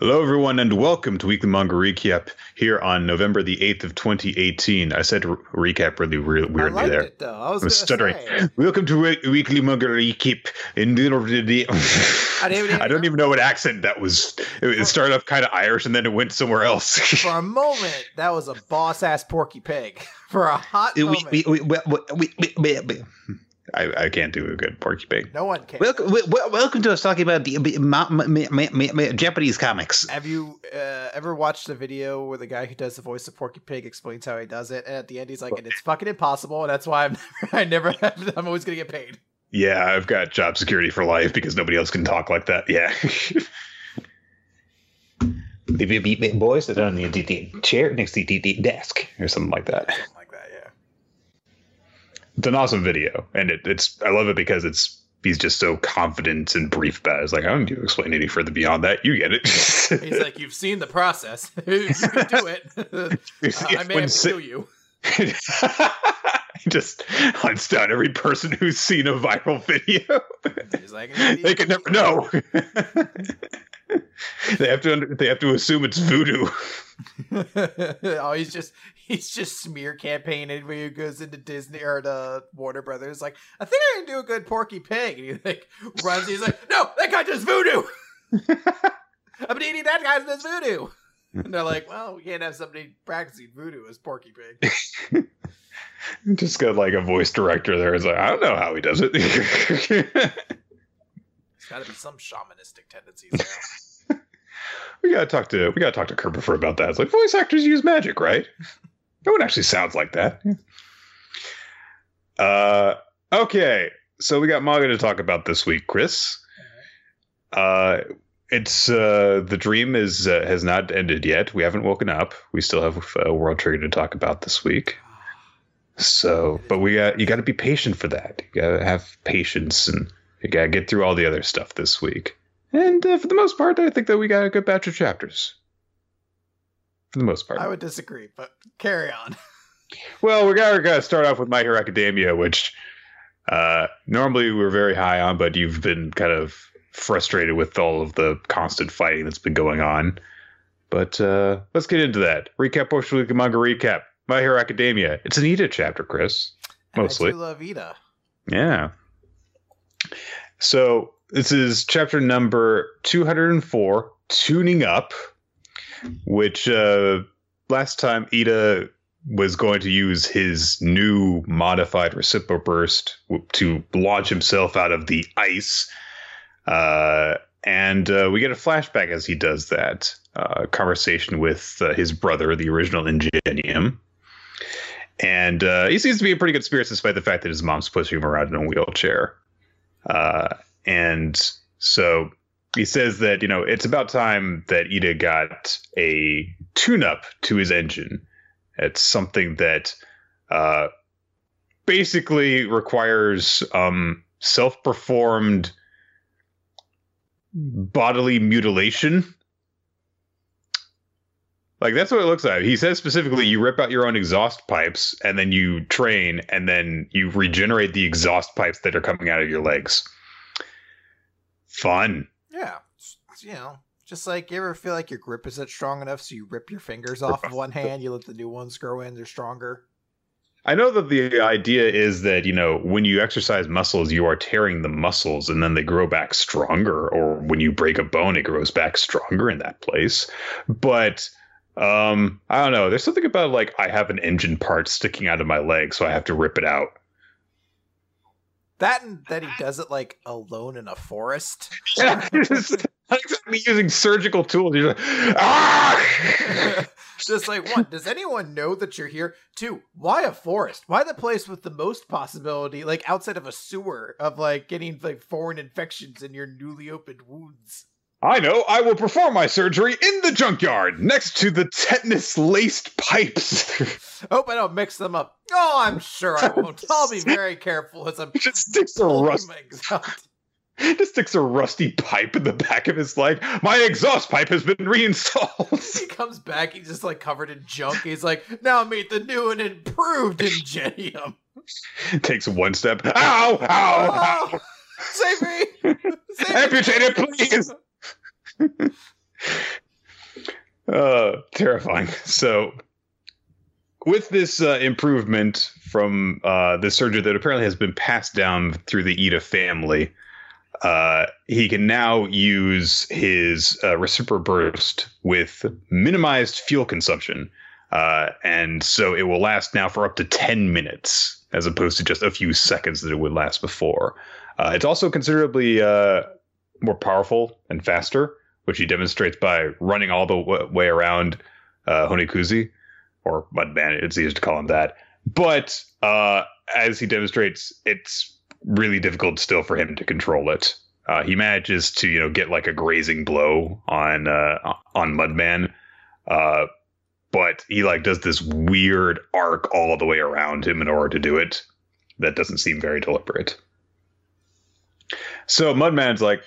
Hello, everyone, and welcome to Weekly Manga Recap here on November the 8th of 2018. I said re- recap really re- weirdly I liked there. it though. I was, I was stuttering. say. Welcome to we- Weekly Manga Recap. In the I I don't even know what accent that was. It, it started off kind of Irish and then it went somewhere else. For a moment, that was a boss ass Porky Pig. For a hot moment, I, I can't do a good Porky Pig. no one can. Welcome, wel- welcome to us talking about the the- ma- ma- ma- ma- ma- Japanese comics. Have you uh, ever watched the video where the guy who does the voice of Porky Pig explains how he does it, and at the end he's like, "And it's fucking impossible," and that's why I'm never, I never, have, I'm always gonna get paid. Yeah, I've got job security for life because nobody else can talk like that. Yeah. The- the- the- the boys that are on the, the, the chair next to the, the desk. or something like that. Something like that, yeah. It's an awesome video, and it, it's I love it because it's he's just so confident and brief about it. It's like I don't need to explain any further beyond that. You get it. He's like, "You've seen the process. you can do it. Uh, I may have si- kill you." just hunts down every person who's seen a viral video. He's like, they can never know. they have to they have to assume it's voodoo. oh, he's just he's just smear campaigning when he goes into Disney or the Warner Brothers. Like, I think I can do a good Porky Pig, and he like runs. He's like, no, that guy does voodoo. I've been eating that guy does voodoo. And they're like, well, we can't have somebody practicing voodoo as Porky Pig. Just got like a voice director there. It's like I don't know how he does it. Got to be some shamanistic tendencies there. we gotta talk to we gotta talk to Kerber about that. It's like voice actors use magic, right? No one actually sounds like that. Uh, okay, so we got manga to talk about this week, Chris. Uh, it's uh, the dream is uh, has not ended yet. We haven't woken up. We still have uh, World Trigger to talk about this week. So, but we got you got to be patient for that. You got to have patience, and you got to get through all the other stuff this week. And uh, for the most part, I think that we got a good batch of chapters. For the most part. I would disagree, but carry on. Well, we're gonna, start off with My Hero Academia, which uh, normally we're very high on, but you've been kind of frustrated with all of the constant fighting that's been going on. But uh, let's get into that. Recap Post Week Manga Recap. My Hero Academia. It's an Ida chapter, Chris. And Mostly. I do love Ida. Yeah. So this is chapter number 204, Tuning Up, which uh, last time Ida was going to use his new modified Recipro Burst to launch himself out of the ice. Uh, and uh, we get a flashback as he does that. Uh, conversation with uh, his brother, the original Ingenium. And uh, he seems to be in pretty good spirits despite the fact that his mom's pushing him around in a wheelchair. Uh, and so he says that, you know, it's about time that Ida got a tune up to his engine. It's something that uh, basically requires um, self performed bodily mutilation. Like that's what it looks like. He says specifically you rip out your own exhaust pipes and then you train and then you regenerate the exhaust pipes that are coming out of your legs. Fun. Yeah, you know, just like you ever feel like your grip isn't strong enough, so you rip your fingers off of one hand, you let the new ones grow in, they're stronger. I know that the idea is that, you know, when you exercise muscles, you are tearing the muscles and then they grow back stronger. Or when you break a bone, it grows back stronger in that place. But um, I don't know. There's something about like I have an engine part sticking out of my leg, so I have to rip it out. That and that he does it like alone in a forest. Yeah, exactly using surgical tools. You're like, ah! just like one, does anyone know that you're here? Two, why a forest? Why the place with the most possibility, like outside of a sewer, of like getting like foreign infections in your newly opened wounds? I know. I will perform my surgery in the junkyard next to the tetanus laced pipes. Hope I don't mix them up. Oh, I'm sure I won't. I'll be very careful as I'm just sticks a pulling rust, my exhaust. just sticks a rusty pipe in the back of his leg. My exhaust pipe has been reinstalled. He comes back, he's just like covered in junk. He's like, now meet the new and improved Ingenium. Takes one step. Ow! Ow! Oh, ow. Oh, save me! Save me! Amputate it, please. Uh, terrifying. So, with this uh, improvement from uh, the surgery that apparently has been passed down through the Ida family, uh, he can now use his uh, Recipro Burst with minimized fuel consumption. Uh, and so it will last now for up to 10 minutes, as opposed to just a few seconds that it would last before. Uh, it's also considerably uh, more powerful and faster, which he demonstrates by running all the w- way around uh, Honikuzi, or Mudman, it's easier to call him that. But uh, as he demonstrates, it's really difficult still for him to control it. Uh, he manages to, you know, get like a grazing blow on uh, on Mudman, uh, but he like does this weird arc all the way around him in order to do it. That doesn't seem very deliberate. So Mudman's like,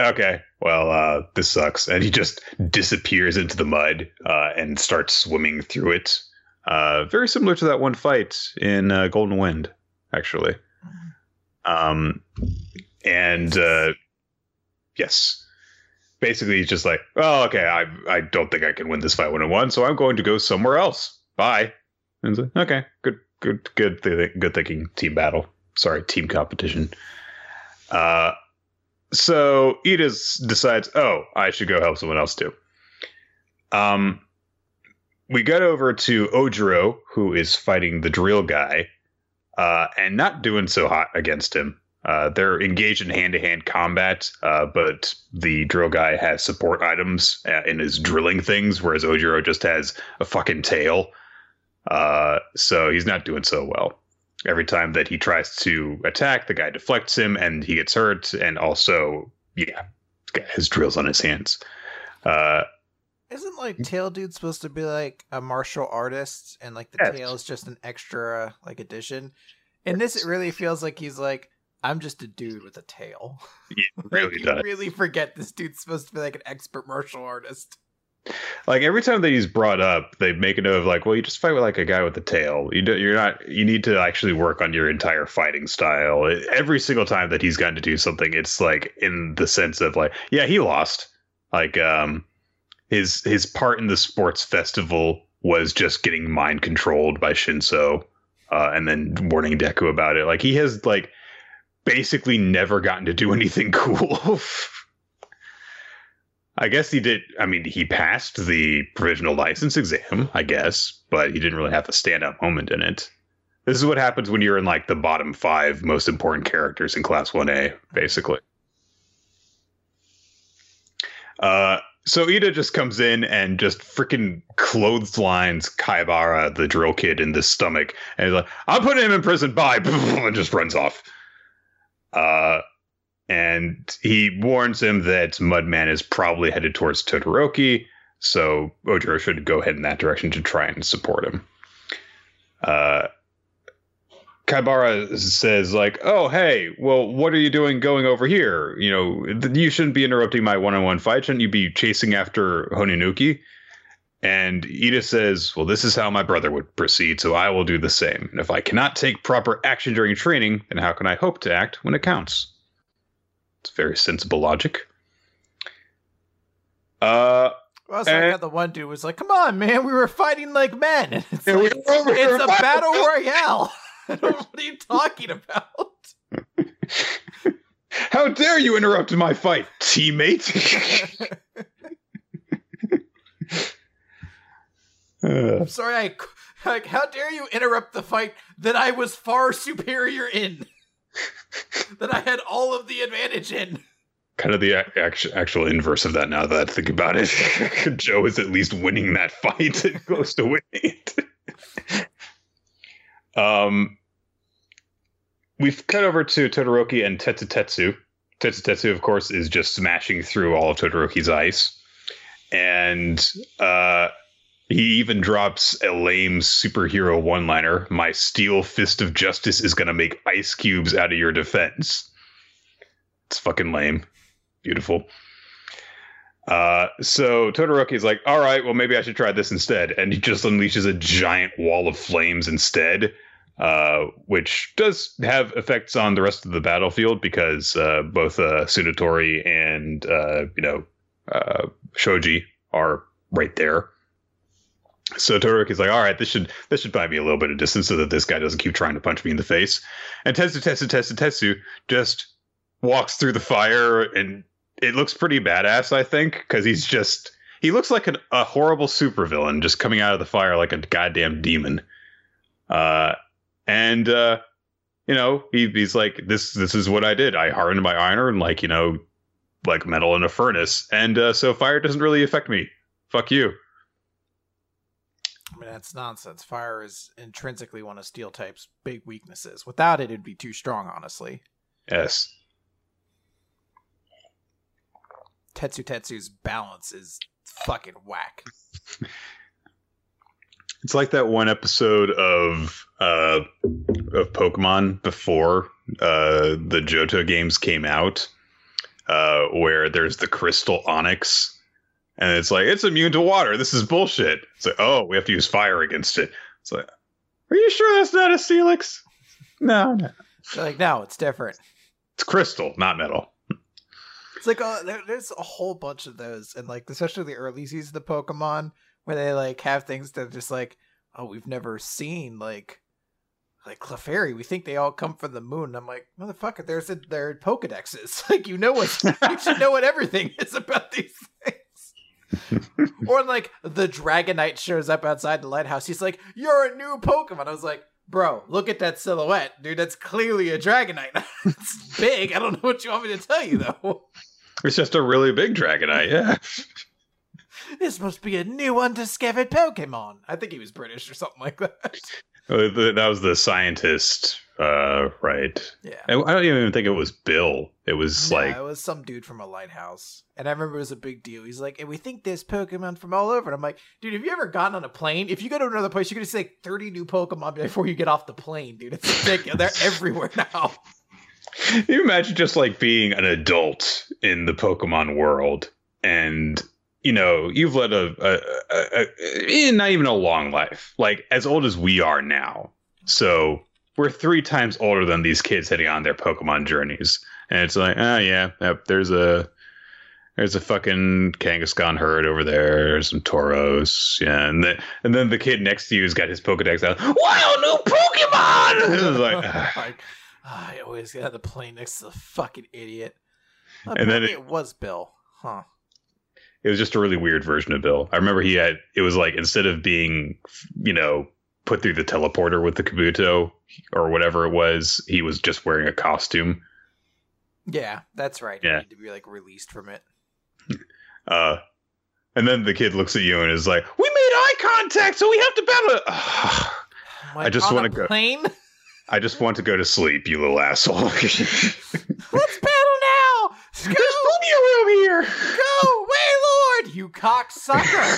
okay, well, uh, this sucks, and he just disappears into the mud uh, and starts swimming through it. Uh, very similar to that one fight in uh, Golden Wind, actually. Um, and uh, yes, basically he's just like, oh, okay, I I don't think I can win this fight one on one, so I'm going to go somewhere else. Bye. And like, okay, good, good, good, th- good thinking. Team battle. Sorry, team competition. Uh, so Edith decides, oh, I should go help someone else too. Um, we get over to Ojiro, who is fighting the drill guy, uh, and not doing so hot against him. Uh, they're engaged in hand-to-hand combat, uh, but the drill guy has support items and is drilling things, whereas Ojiro just has a fucking tail. Uh, so he's not doing so well. Every time that he tries to attack, the guy deflects him, and he gets hurt. And also, yeah, has drills on his hands. Uh, Isn't like Tail Dude supposed to be like a martial artist, and like the Yes. tail is just an extra like addition? In this, it really feels like he's like, I'm just a dude with a tail. Like, really you does. really forget this dude's supposed to be like an expert martial artist. Like every time that he's brought up, they make a note of like, well, you just fight with like a guy with a tail. You do, you're not. You need to actually work on your entire fighting style. Every single time that he's gotten to do something, it's like in the sense of like, yeah, he lost. Like, um, his his part in the sports festival was just getting mind controlled by Shinso, uh, and then warning Deku about it. Like he has like basically never gotten to do anything cool. I guess he did. I mean, he passed the provisional license exam, I guess, but he didn't really have a standout moment in it. This is what happens when you're in like the bottom five most important characters in Class 1A, basically. Uh, so Ida just comes in and just freaking clotheslines Kaibara, the drill kid, in the stomach, and he's like, "I'm putting him in prison." Bye, and just runs off. Uh, and he warns him that Mudman is probably headed towards Todoroki, so Ojiro should go ahead in that direction to try and support him. Uh, Kaibara says, like, oh, hey, well, what are you doing going over here? You know, you shouldn't be interrupting my one on one fight. Shouldn't you be chasing after Honenuki? And Ida says, well, this is how my brother would proceed, so I will do the same. And if I cannot take proper action during training, then how can I hope to act when it counts? It's very sensible logic. Uh, Well, it's like Eh. how the one dude was like, "Come on, man, we were fighting like men." And it's Yeah, we were over here it's a battle royale. I what are you talking about? how dare you interrupt my fight, teammate? Uh, I'm sorry, I like. How dare you interrupt the fight that I was far superior in? that I had all of the advantage in. kind of the ac- actual inverse of that now that I think about it. Joe is at least winning that fight close to winning it. um, we've cut over to Todoroki and Tetsutetsu. Tetsutetsu, of course, is just smashing through all of Todoroki's ice. And uh, he even drops a lame superhero one liner My steel fist of justice is going to make ice cubes out of your defense. It's fucking lame. Beautiful. Uh, so Todoroki is like, all right, well, maybe I should try this instead. And he just unleashes a giant wall of flames instead, uh, which does have effects on the rest of the battlefield because uh, both uh, Tsunotori and, uh, you know, uh, Shoji are right there. So Todoroki's like, all right, this should this should buy me a little bit of distance so that this guy doesn't keep trying to punch me in the face. And Tetsu Tetsu Tetsu Tetsu just walks through the fire and it looks pretty badass, I think, because he's just he looks like an, a horrible supervillain just coming out of the fire like a goddamn demon. Uh, and uh, you know, he, he's like, this this is what I did. I hardened my iron and like you know, like metal in a furnace, and uh, so fire doesn't really affect me. Fuck you. I mean, that's nonsense. Fire is intrinsically one of Steel type's big weaknesses. Without it, it'd be too strong, honestly. Yes. Tetsu Tetsu's balance is fucking whack. It's like that one episode of uh, of Pokemon before uh, the Johto games came out, uh, where there's the Crystal Onyx, and it's like it's immune to water. This is bullshit. It's like, oh, we have to use fire against it. It's like, are you sure that's not a Steelix? No, no, They're like, no, it's different. it's crystal, not metal. It's like uh, there, there's a whole bunch of those, and like especially the early seasons of Pokemon, where they like have things that are just like, oh, we've never seen like like Clefairy. We think they all come from the moon. I'm like, motherfucker, there's a they're Pokedexes. Like you know what you should know what everything is about these things. or like the Dragonite shows up outside the lighthouse. He's like, "You're a new Pokemon." I was like, "Bro, look at that silhouette, dude. That's clearly a Dragonite. it's big. I don't know what you want me to tell you though." It's just a really big Dragonite. Yeah. This must be a new undiscovered Pokemon. I think he was British or something like that. Uh, That was the scientist, uh, right? Yeah. I I don't even think it was Bill. It was yeah, like it was some dude from a lighthouse. And I remember it was a big deal. He's like, and we think there's Pokemon from all over. And I'm like, dude, have you ever gotten on a plane? If you go to another place, you're gonna see like 30 new Pokemon before you get off the plane, dude. It's ridiculous. They're everywhere now. Can you imagine just like being an adult in the Pokemon world and you know you've led a, a, a, a eh, not even a long life like as old as we are now so we're three times older than these kids heading on their Pokemon journeys and it's like oh yeah yep, there's a there's a fucking Kangaskhan herd over there. There's some Tauros, yeah, and then and then the kid next to you's got his Pokedex out. Wow, new Pokemon! Like, ah, I always get on the plane next to the fucking idiot. And then it- it was Bill. Huh. it was just a really weird version of Bill. I remember he had it was like instead of being, you know, put through the teleporter with the Kabuto or whatever it was, he was just wearing a costume. Yeah, that's right. Yeah. To be like released from it. Uh and then the kid looks at you and is like, "We made eye contact, so we have to battle." it." I'm like, I just wanna go- plane. I just want to go to sleep, you little asshole. Let's battle now. Go, plenty of room here. go, you cocksucker.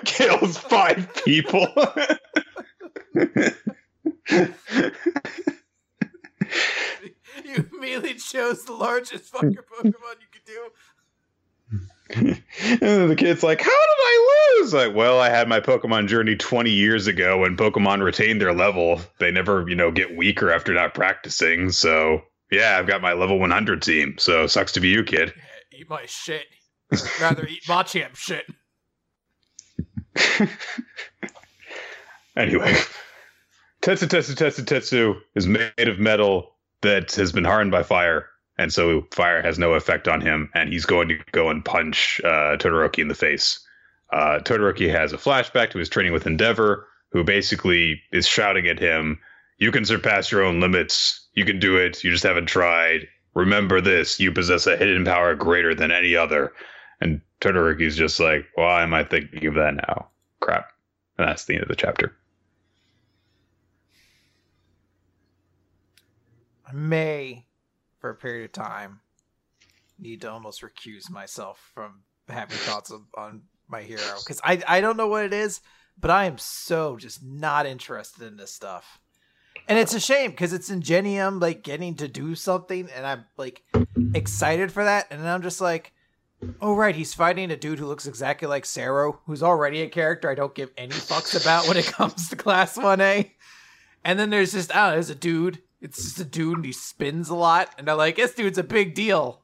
kills five people. you immediately chose the largest fucking Pokemon you could do. and then the kid's like, "How did I lose?" Like, well, I had my Pokemon journey 20 years ago, and Pokemon retain their level. They never, you know, get weaker after not practicing. So, yeah, I've got my level 100 team. So, sucks to be you, kid. Yeah, eat my shit. Rather eat Machamp shit. Anyway, Tetsu Tetsu Tetsu Tetsu is made of metal that has been hardened by fire. And so fire has no effect on him, and he's going to go and punch uh, Todoroki in the face. Uh, Todoroki has a flashback to his training with Endeavor, who basically is shouting at him, You can surpass your own limits. You can do it. You just haven't tried. Remember this you possess a hidden power greater than any other. And Todoroki's just like, Why am I thinking of that now? Crap. And that's the end of the chapter. I may, for a period of time, need to almost recuse myself from having thoughts of, on my hero because I I don't know what it is, but I am so just not interested in this stuff, and it's a shame because it's Ingenium like getting to do something, and I'm like excited for that, and then I'm just like. Oh right, he's fighting a dude who looks exactly like Sero, who's already a character I don't give any fucks about when it comes to Class One A. And then there's just I don't know, there's a dude. It's just a dude and he spins a lot, and I'm like, this dude's a big deal.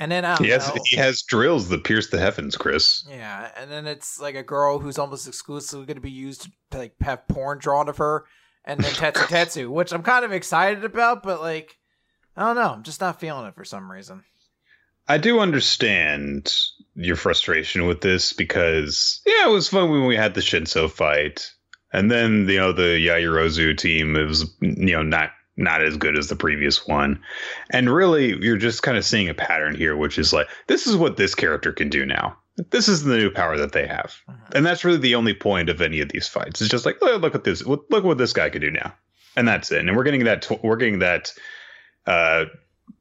And then I don't He has know. he has drills that pierce the heavens, Chris. Yeah, and then it's like a girl who's almost exclusively going to be used to like have porn drawn of her, and then Tetsu Tetsu, which I'm kind of excited about, but like I don't know, I'm just not feeling it for some reason. I do understand your frustration with this because yeah, it was fun when we had the Shinso fight, and then you know the Yaoyorozu team it was you know not not as good as the previous one, and really you're just kind of seeing a pattern here, which is like this is what this character can do now. This is the new power that they have, Mhm. and that's really the only point of any of these fights. It's just like oh, look at this, look what this guy can do now, and that's it. And we're getting that we're getting that. Uh,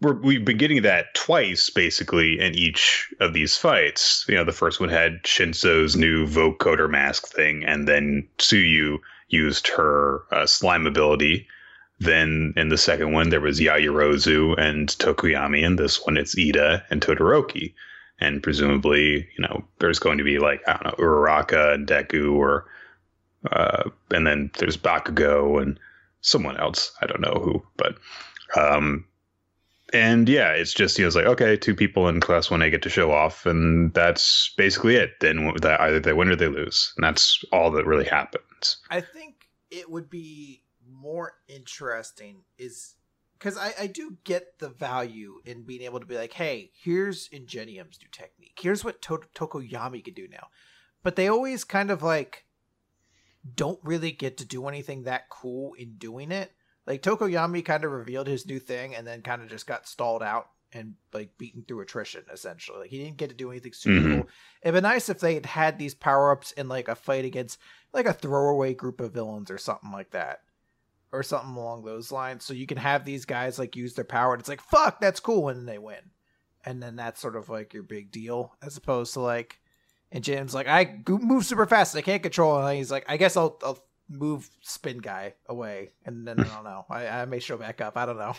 we're, we've been getting that twice basically in each of these fights. You know, the first one had Shinso's new vocoder mask thing, and then Tsuyu used her uh, slime ability. Then in the second one, there was Yaoyorozu and Tokoyami, and this one it's Ida and Todoroki. And presumably, you know, there's going to be like, I don't know, Uraraka and Deku, or, uh, and then there's Bakugo and someone else. I don't know who, but, um, and yeah, it's just, know, it's like, okay, two people in class 1A get to show off, and that's basically it. Then either they win or they lose. And that's all that really happens. I think it would be more interesting is because I, I do get the value in being able to be like, hey, here's Ingenium's new technique. Here's what to- Tokoyami can do now. But they always kind of like don't really get to do anything that cool in doing it. Like Tokoyami kind of revealed his new thing and then kind of just got stalled out and like beaten through attrition essentially. Like he didn't get to do anything super Mhm. cool. It'd be nice if they had had these power ups in like a fight against like a throwaway group of villains or something like that. Or something along those lines. So you can have these guys like use their power and it's like, fuck, that's cool, and they win. And then that's sort of like your big deal, as opposed to like and Jim's like, I move super fast, I can't control it. And he's like, I guess I'll I'll move spin guy away. And then I don't know. I, I may show back up. I don't know.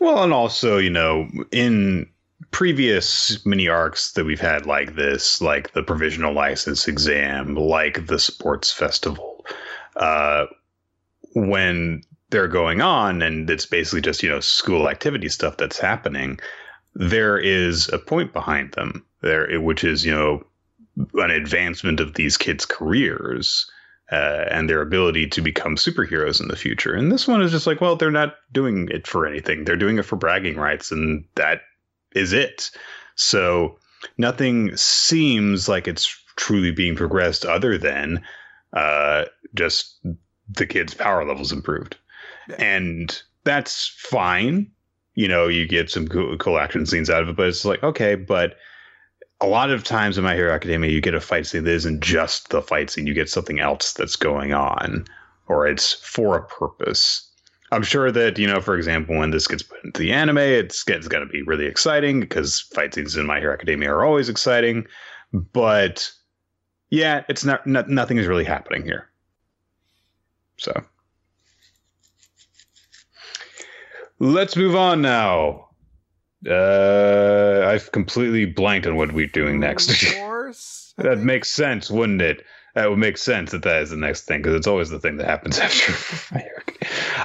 Well, and also, you know, in previous mini arcs that we've had like this, like the provisional license exam, like the sports festival, uh, when they're going on and it's basically just, you know, school activity stuff that's happening, there is a point behind them there, which is, you know, an advancement of these kids' careers uh, and their ability to become superheroes in the future. And this one is just like, well, they're not doing it for anything. They're doing it for bragging rights, and that is it. So nothing seems like it's truly being progressed other than uh, just the kids' power levels improved. And that's fine. You know, you get some cool, cool action scenes out of it, but it's like, okay, but a lot of times in My Hero Academia, you get a fight scene that isn't just the fight scene. You get something else that's going on, or it's for a purpose. I'm sure that, you know, for example, when this gets put into the anime, it's, it's going to be really exciting because fight scenes in My Hero Academia are always exciting. But yeah, it's not, not nothing is really happening here. So let's move on now. Uh, I've completely blanked on what we're doing next. Of course. That think. makes sense, wouldn't it? That would make sense that that is the next thing because it's always the thing that happens after.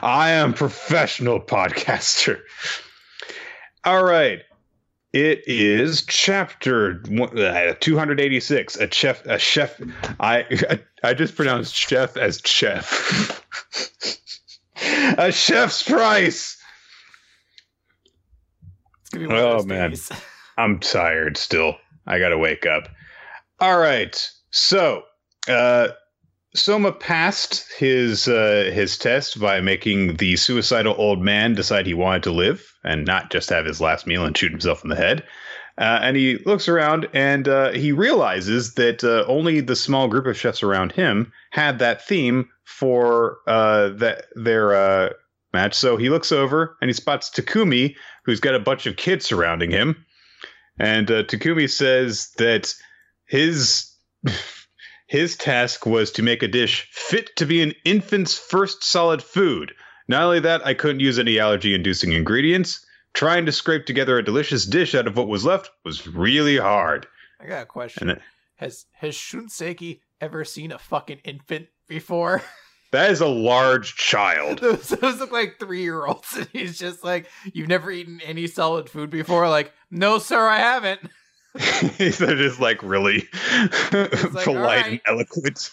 I am professional podcaster. All right. It is chapter uh, 286. A chef, a chef. I I just pronounced chef as chef. a chef's price. Gonna be one Oh, man. days. I'm tired still. I gotta wake up. All right. So, uh, Soma passed his uh, his test by making the suicidal old man decide he wanted to live and not just have his last meal and shoot himself in the head. Uh, and he looks around and uh, he realizes that uh, only the small group of chefs around him had that theme for uh, that their uh, match. So he looks over and he spots Takumi, who's got a bunch of kids surrounding him. And uh, Takumi says that his his task was to make a dish fit to be an infant's first solid food. Not only that, I couldn't use any allergy-inducing ingredients. Trying to scrape together a delicious dish out of what was left was really hard. I got a question. It- has has Shun Saeki ever seen a fucking infant before? That is a large child. Those, those look like three year olds. And he's just like, You've never eaten any solid food before? Like, no, sir, I haven't. They're just like really like, polite "Alright." and eloquent.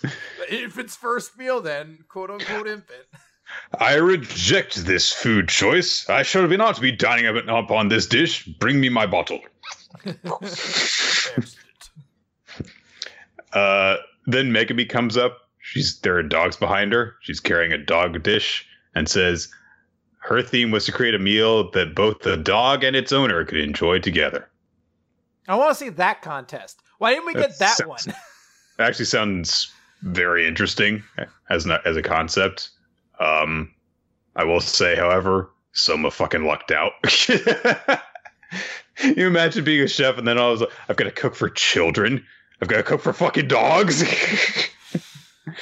Infant's first meal, then, quote unquote infant. I reject this food choice. I shall be not be dining up upon this dish. Bring me my bottle. Uh, then Megumi comes up. She's there are dogs behind her. She's carrying a dog dish and says her theme was to create a meal that both the dog and its owner could enjoy together. I want to see that contest. Why didn't we get That that one? sounds- It actually sounds very interesting as not as a concept. Um, I will say, however, Soma fucking lucked out. you imagine being a chef and then I was like, I've got to cook for children. I've got to cook for fucking dogs.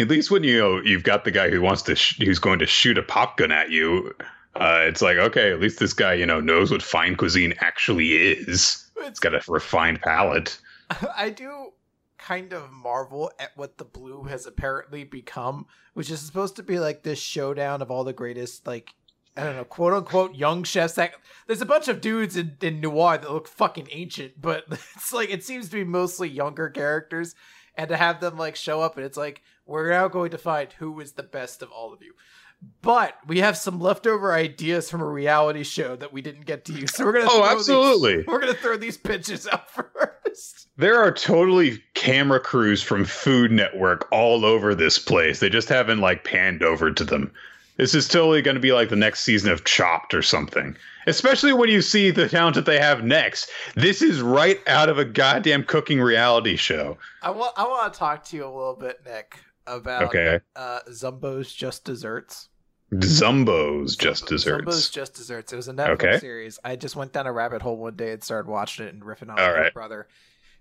at least when you know you've got the guy who wants to sh- who's going to shoot a pop gun at you, uh, it's like okay, at least this guy you know knows what fine cuisine actually is. It's got a refined palate. I do kind of marvel at what the blue has apparently become, which is supposed to be like this showdown of all the greatest, like I don't know, quote unquote young chefs. That there's a bunch of dudes in, in noir that look fucking ancient, but it's like it seems to be mostly younger characters, and to have them like show up and it's like we're now going to find who is the best of all of you. But we have some leftover ideas from a reality show that we didn't get to use, so we're gonna. Oh, throw these- absolutely. we're gonna throw these pitches out first. There are totally camera crews from Food Network all over this place. They just haven't like panned over to them. This is totally going to be like the next season of Chopped or something. Especially when you see the talent that they have next. This is right out of a goddamn cooking reality show. I want I want to talk to you a little bit, Nick, about Okay. uh, Zumbo's Just Desserts. Zumbo's Just Desserts. Zumbo's Just Desserts. It was a Netflix Okay. series. I just went down a rabbit hole one day and started watching it and riffing on All my right. brother.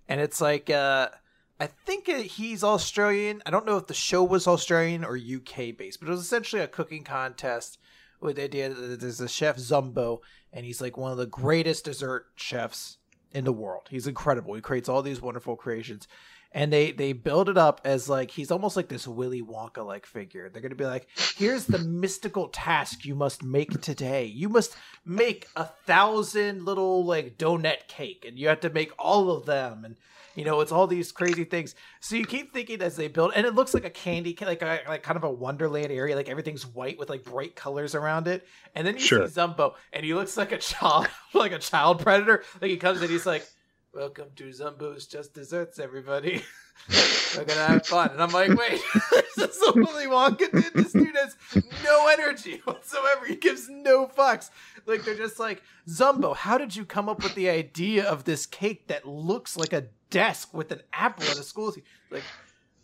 And it's like uh, I think he's Australian. I don't know if the show was Australian or UK based, but it was essentially a cooking contest with the idea that there's a chef Zumbo, and he's like one of the greatest dessert chefs in the world. He's incredible. He creates all these wonderful creations. And they they build it up as like he's almost like this Willy Wonka like figure. They're gonna be like, here's the mystical task you must make today. You must make a thousand little like donut cake, and you have to make all of them. And you know, it's all these crazy things. So you keep thinking as they build, and it looks like a candy, like a, like kind of a Wonderland area. Like everything's white with like bright colors around it. And then you Sure. see Zumbo, and he looks like a child, like a child predator. Like he comes in, he's like, "Welcome to Zumbo's Just Desserts, everybody. We're gonna have fun." And I'm like, "Wait, this is a Willy Wonka dude. This dude has no energy whatsoever. He gives no fucks. Like they're just like, Zumbo, how did you come up with the idea of this cake that looks like a desk with an apple at a school? Like,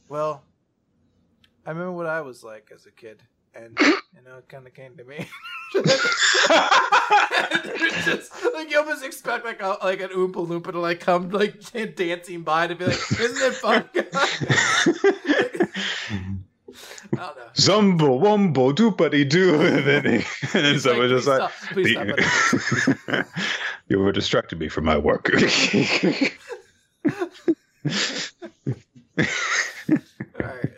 well, I remember what I was like as a kid, and you know, it kind of came to me. Just, like you almost expect like a like an oompa loompa to like come like dancing by to be like, isn't it fun? Don't know. Zumbo, wumbo, doopity doo. And then, he, and then someone like, just like, please stop, please stop you were distracting me from my work. All right,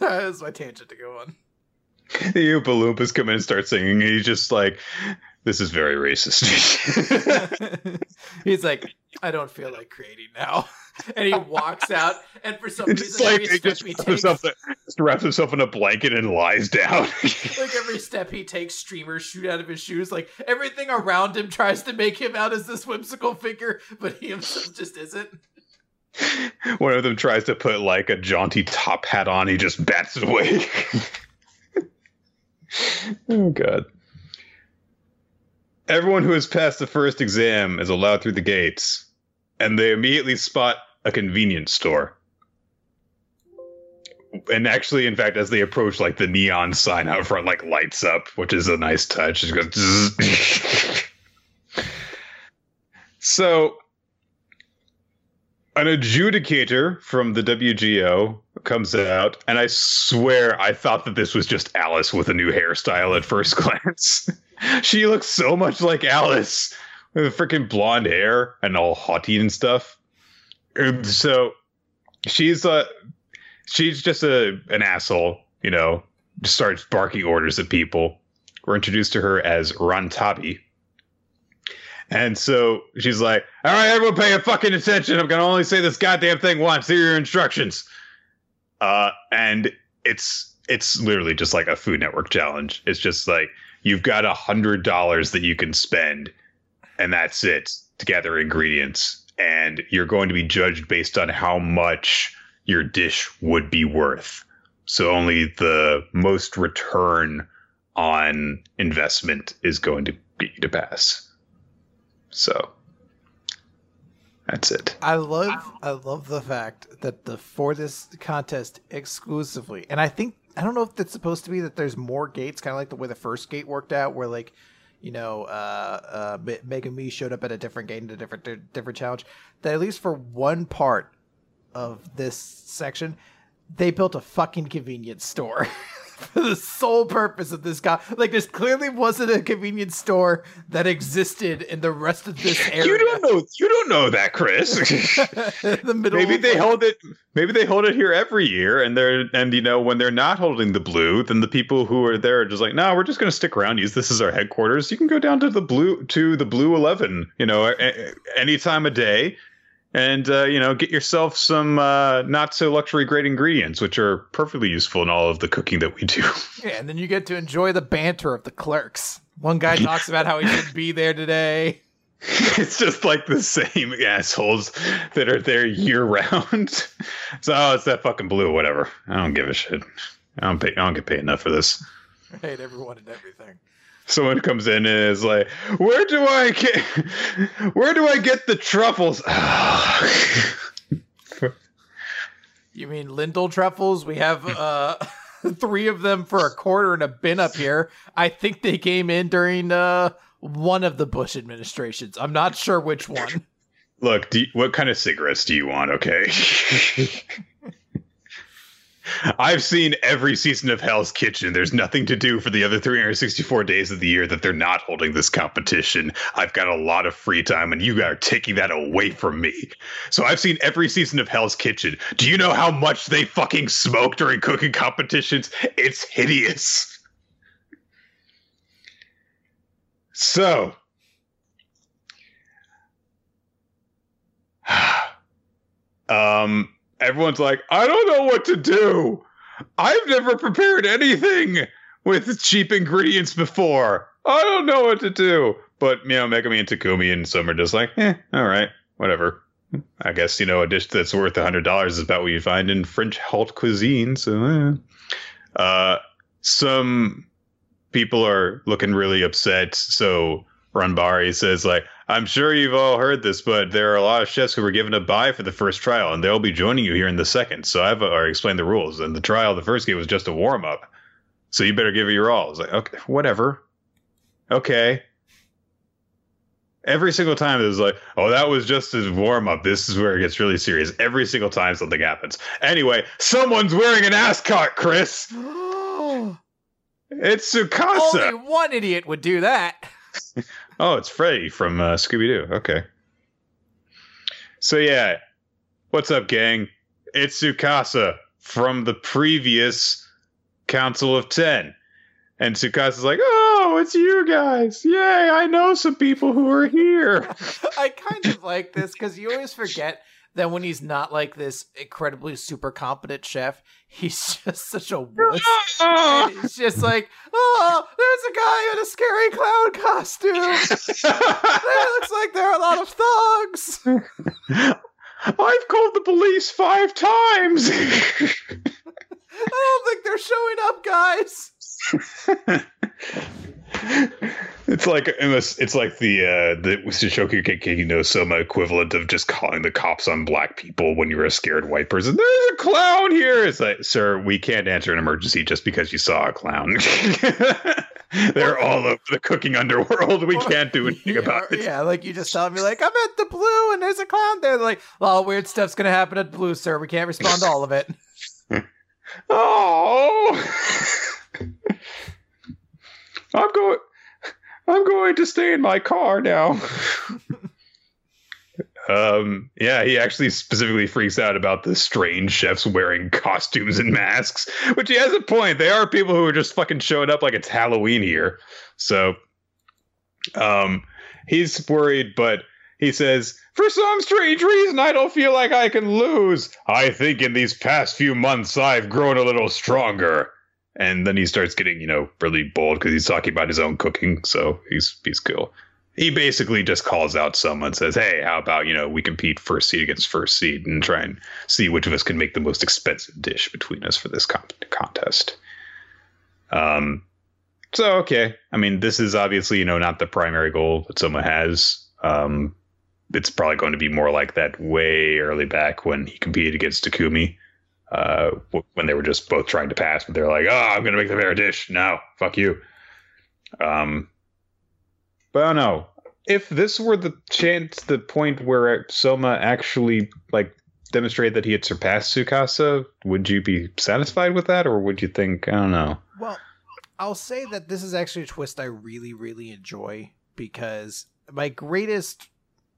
that's my tangent to go on. the Oompa Loompas come in and start singing, and he's just like, "This is very racist." He's like, I don't feel like creating now, and he walks out. And for some It's reason, like every he step just he wraps, takes, himself, just wraps himself in a blanket and lies down. like every step he takes, streamers shoot out of his shoes. Like everything around him tries to make him out as this whimsical figure, but he himself just isn't. One of them tries to put like a jaunty top hat on. He just bats it away. oh god. Everyone who has passed the first exam is allowed through the gates, and they immediately spot a convenience store. And actually, in fact, as they approach, like the neon sign out front, like lights up, which is a nice touch. It goes. so an adjudicator from the WGO comes out, and I swear I thought that this was just Alice with a new hairstyle at first glance. she looks so much like Alice with freaking blonde hair and all haughty and stuff. And so she's uh she's just a an asshole, you know, just starts barking orders at people. We're introduced to her as Rantabi. And so she's like, All right, everyone pay a fucking attention. I'm gonna only say this goddamn thing once. Here are your instructions. Uh, and it's it's literally just like a Food Network challenge. It's just like you've got a hundred dollars that you can spend, and that's it to gather ingredients. And you're going to be judged based on how much your dish would be worth. So only the most return on investment is going to you to pass. So that's it. I love I love the fact that the for this contest exclusively, and I think I don't know if it's supposed to be that there's more gates, kind of like the way the first gate worked out, where like you know, uh, uh, Megumi showed up at a different gate in a different different challenge. That at least for one part of this section, they built a fucking convenience store. for the sole purpose of this guy. Like, this clearly wasn't a convenience store that existed in the rest of this area. You don't know. You don't know that, Chris. the middle. maybe they hold it. Maybe they hold it here every year, and they're and you know when they're not holding the blue, then the people who are there are just like, no, we're just going to stick around. Use this as our headquarters. You can go down to the blue to the blue eleven. You know, any time of day. And uh, you know, get yourself some uh, not so luxury great ingredients, which are perfectly useful in all of the cooking that we do. Yeah, and then you get to enjoy the banter of the clerks. One guy talks about how he should be there today. it's just like the same assholes that are there year round. so oh, it's that fucking blue, whatever. I don't give a shit. I don't pay. I don't get paid enough for this. I hate everyone and everything. Someone comes in and is like, "Where do I get? Where do I get the truffles?" You mean Lindor truffles? We have uh three of them for a quarter in a bin up here. I think they came in during uh one of the Bush administrations. I'm not sure which one. Look, you- what kind of cigarettes do you want? Okay. I've seen every season of Hell's Kitchen. There's nothing to do for the other 364 days of the year that they're not holding this competition. I've got a lot of free time, and you are taking that away from me. So I've seen every season of Hell's Kitchen. Do you know how much they fucking smoke during cooking competitions? It's hideous. So. um everyone's like i don't know what to do. I've never prepared anything with cheap ingredients before. I don't know what to do. But you know Megumi and takumi and Soma are just like eh all right whatever. I guess you know a dish that's worth a hundred dollars is about what you find in french haute cuisine so eh. uh some people are looking really upset. So Ranbari says like I'm sure you've all heard this, but there are a lot of chefs who were given a buy for the first trial, and they'll be joining you here in the second. So I've uh, already explained the rules. And the trial, the first game was just a warm up. So you better give it your all. It's like, okay, whatever. Okay. Every single time it was like, oh, that was just a warm up. This is where it gets really serious. Every single time something happens. Anyway, someone's wearing an ascot, Chris. It's Tsukasa. Only one idiot would do that. Oh, it's Freddy from uh, Scooby Doo. Okay. So yeah, what's up, gang? It's Tsukasa from the previous Council of Ten, and Tsukasa's like, "Oh, it's you guys! Yay! I know some people who are here." I kind of like this because you always forget that when he's not like this incredibly super competent chef, he's just such a wuss. It's just like, oh, there's a guy in a scary clown costume. There looks like there are a lot of thugs. I've called the police five times. I don't think they're showing up, guys. It's like it's, it's like the uh the Shokugeki no Soma equivalent of just calling the cops on black people when you're a scared white person. There's a clown here. It's like, sir, we can't answer an emergency just because you saw a clown. They're all over the cooking underworld. We can't do anything about it. Yeah, like you just tell me, like, I'm at the blue and there's a clown there. Like, a lot of weird stuff's gonna happen at blue, sir. We can't respond to all of it. Oh, I'm going. I'm going to stay in my car now. Um, yeah, he actually specifically freaks out about the strange chefs wearing costumes and masks, which he has a point. They are people who are just fucking showing up like it's Halloween here. So, um, he's worried, but he says, For some strange reason, I don't feel like I can lose. I think in these past few months, I've grown a little stronger. And then he starts getting, you know, really bold because he's talking about his own cooking. So he's he's cool. He basically just calls out someone, says, "Hey, how about you know we compete first seed against first seed and try and see which of us can make the most expensive dish between us for this comp- contest." Um, so okay, I mean, this is obviously you know not the primary goal that someone has. Um, it's probably going to be more like that way early back when he competed against Takumi, uh, when they were just both trying to pass, but they're like, "Oh, I'm going to make the better dish." No, fuck you. Um, but I don't know if this were the chance, the point where Soma actually like demonstrated that he had surpassed Tsukasa. Would you be satisfied with that, or would you think I don't know? Well, I'll say that this is actually a twist I really, really enjoy because my greatest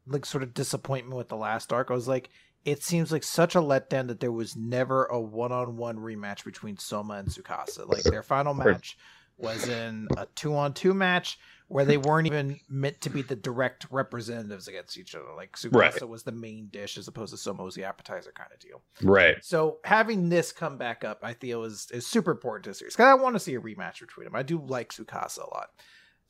like sort of disappointment with the last arc, I was like, it seems like such a letdown that there was never a one-on-one rematch between Soma and Tsukasa. Like their final match was in a two-on-two match where they weren't even meant to be the direct representatives against each other. Like Tsukasa Right. was the main dish as opposed to Soma was the appetizer kind of deal. Right. So having this come back up, I feel is is super important to the series. 'Cause I want to see a rematch between them. I do like Tsukasa a lot.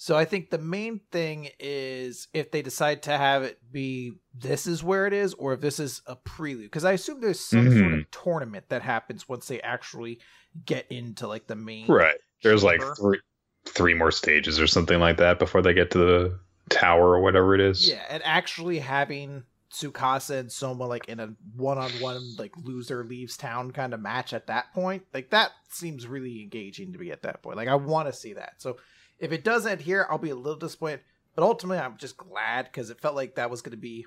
So I think the main thing is if they decide to have it be this is where it is, or if this is a prelude. Because I assume there's some sort of mm-hmm. tournament that happens once they actually get into like the main Right. There's like three three more stages or something like that before they get to the tower or whatever it is. Yeah, and actually having Tsukasa and Soma like in a one-on-one like loser leaves town kind of match at that point, like that seems really engaging to me at that point. Like I want to see that. So if it does end here, I'll be a little disappointed, but ultimately I'm just glad because it felt like that was going to be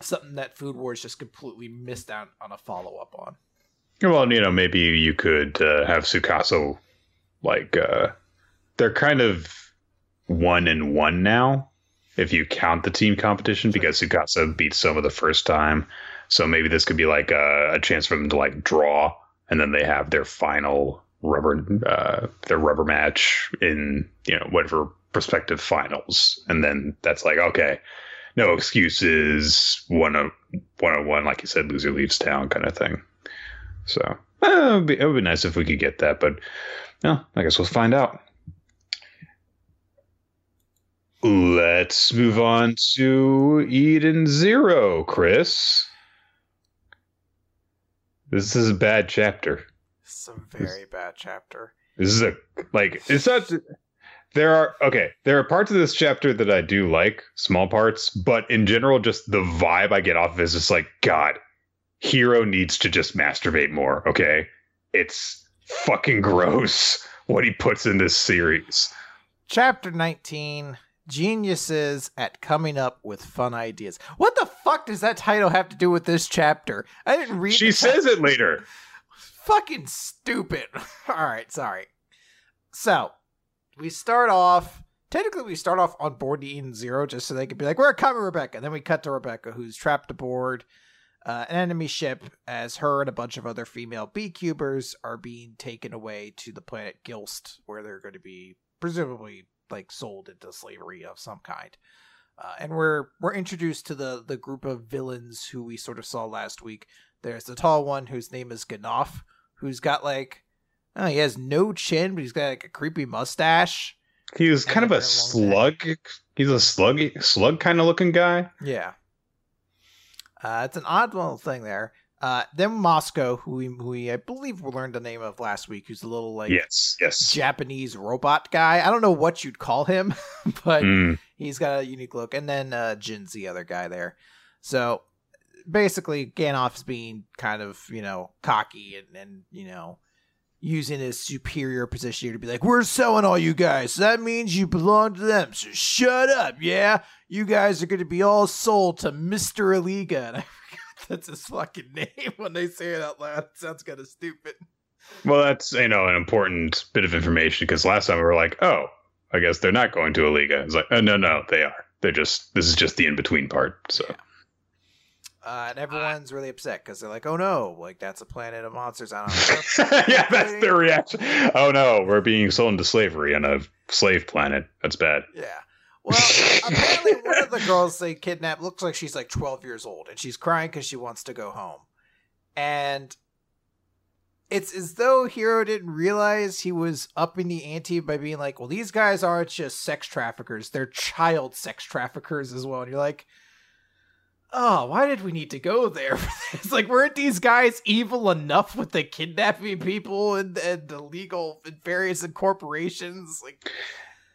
something that Food Wars just completely missed out on a follow-up on. Well, you know, maybe you could uh, have Tsukasa like uh they're kind of one and one now if you count the team competition because Tsukasa beat Soma the first time. So maybe this could be like a, a chance for them to like draw and then they have their final rubber uh their rubber match in, you know, whatever prospective finals. And then that's like, okay, no excuses, one on one on one, like you said, loser leaves town kind of thing. So eh, it, would be, it would be nice if we could get that, but no, I guess we'll find out. Let's move on to Eden Zero, Chris. This is a bad chapter. It's a very bad chapter. This is a like it's not there are okay, there are parts of this chapter that I do like, small parts, but in general just the vibe I get off of is just like god, hero needs to just masturbate more, okay? It's fucking gross what he puts in this series. Chapter 19 Geniuses at Coming Up with Fun Ideas. What the fuck does that title have to do with this chapter? I didn't read She says it later. Fucking stupid. All right, sorry. So, we start off. Technically, we start off on board the Eden Zero just so they could be like, "We're coming, Rebecca." And then we cut to Rebecca, who's trapped aboard uh, an enemy ship, as her and a bunch of other female beecubers are being taken away to the planet Gilst, where they're going to be presumably like sold into slavery of some kind. Uh, and we're we're introduced to the the group of villains who we sort of saw last week. There's the tall one whose name is Ganoff, who's got like oh, he has no chin, but he's got like a creepy mustache. He was kind of a Yeah, long neck. slug. He's a slug slug kind of looking guy. Yeah. Uh, it's an odd little thing there. Uh, then Moscow, who we, who we I believe we learned the name of last week, who's a little like yes, yes. Japanese robot guy. I don't know what you'd call him, but Mm. he's got a unique look. And then uh, Jin's the other guy there. So basically, Ganoff's being kind of you know cocky and and you know using his superior position here to be like, "We're selling all you guys, so that means you belong to them. So shut up, yeah. You guys are going to be all sold to Mister Aliga." And I forgot that's his fucking name when they say it out loud. It sounds kind of stupid. Well, that's you know an important bit of information because last time we were like, oh, I guess they're not going to a liga. It's like, oh no, no, they are. They're just this is just the in between part. So Yeah. Uh, and everyone's really upset because they're like, "Oh no! Like that's a planet of monsters." I don't know. yeah, that's their reaction. Oh no, we're being sold into slavery on a slave planet. That's bad. Yeah. Well, apparently one of the girls they kidnapped looks like she's like 12 years old and she's crying because she wants to go home. And it's as though Hero didn't realize he was upping the ante by being like, well, these guys aren't just sex traffickers, they're child sex traffickers as well. And you're like, oh, why did we need to go there? it's like, weren't these guys evil enough with the kidnapping people and, and the legal and various corporations? Like,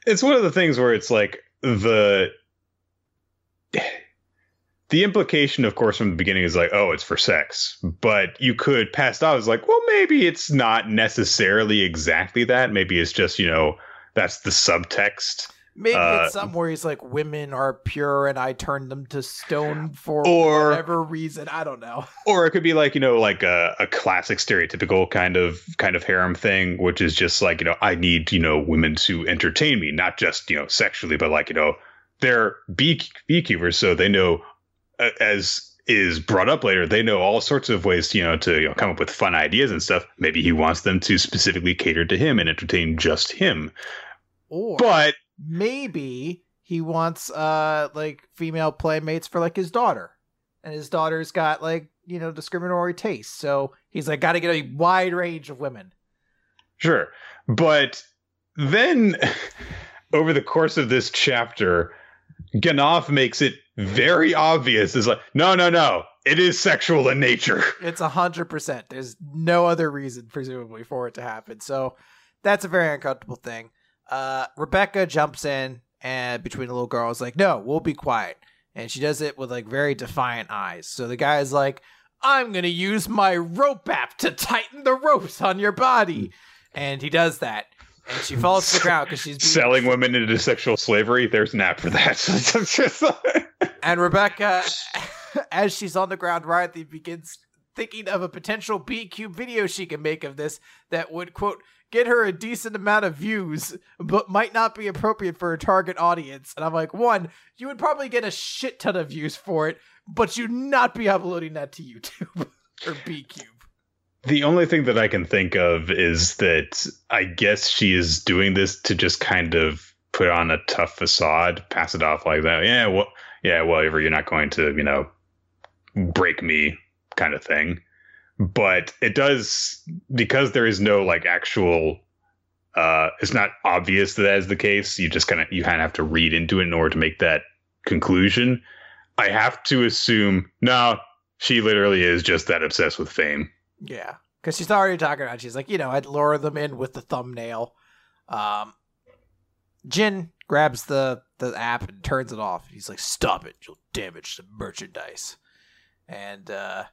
it's one of the things where it's like the the implication of course from the beginning is like oh it's for sex but you could pass it off as like well maybe it's not necessarily exactly that maybe it's just you know that's the subtext Maybe Uh, it's something where he's like, women are pure and I turned them to stone for Or- whatever reason. I don't know. or it could be like you know like a, a classic stereotypical kind of kind of harem thing which is just like you know i need you know women to entertain me not just you know sexually but like you know they're bee beekeepers so they know uh, as is brought up later they know all sorts of ways you know to you know come up with fun ideas and stuff maybe he wants them to specifically cater to him and entertain just him Or but maybe he wants uh like female playmates for like his daughter. And his daughter's got like, you know, discriminatory tastes. So he's like gotta get a wide range of women. Sure. But then over the course of this chapter, Ganoff makes it very obvious. Is like, no, no, no. It is sexual in nature. It's a hundred percent. There's no other reason, presumably, for it to happen. So that's a very uncomfortable thing. Uh, Rebecca jumps in and between the little girls, like, no, we'll be quiet. And she does it with like very defiant eyes. So the guy is like, I'm gonna use my rope app to tighten the ropes on your body. And he does that. And she falls to the ground because she's being Selling women into sexual slavery. There's an app for that. And Rebecca, as she's on the ground, rightly begins thinking of a potential B Cube video she can make of this that would, quote, get her a decent amount of views, but might not be appropriate for a target audience. And I'm like, one, you would probably get a shit ton of views for it, but you'd not be uploading that to YouTube or B Cube. The only thing that I can think of is that I guess she is doing this to just kind of put on a tough facade, pass it off like that. Yeah, well, yeah, whatever. You're not going to, you know, break me, kind of thing. But it does because there is no like actual. Uh, it's not obvious that that is the case. You just kind of you kind of have to read into it in order to make that conclusion. I have to assume no, she literally is just that obsessed with fame. Yeah. Because she's already talking about, she's like, you know, I'd lure them in with the thumbnail. Um, Jin grabs the, the app and turns it off. He's like, stop it. You'll damage the merchandise. And, uh,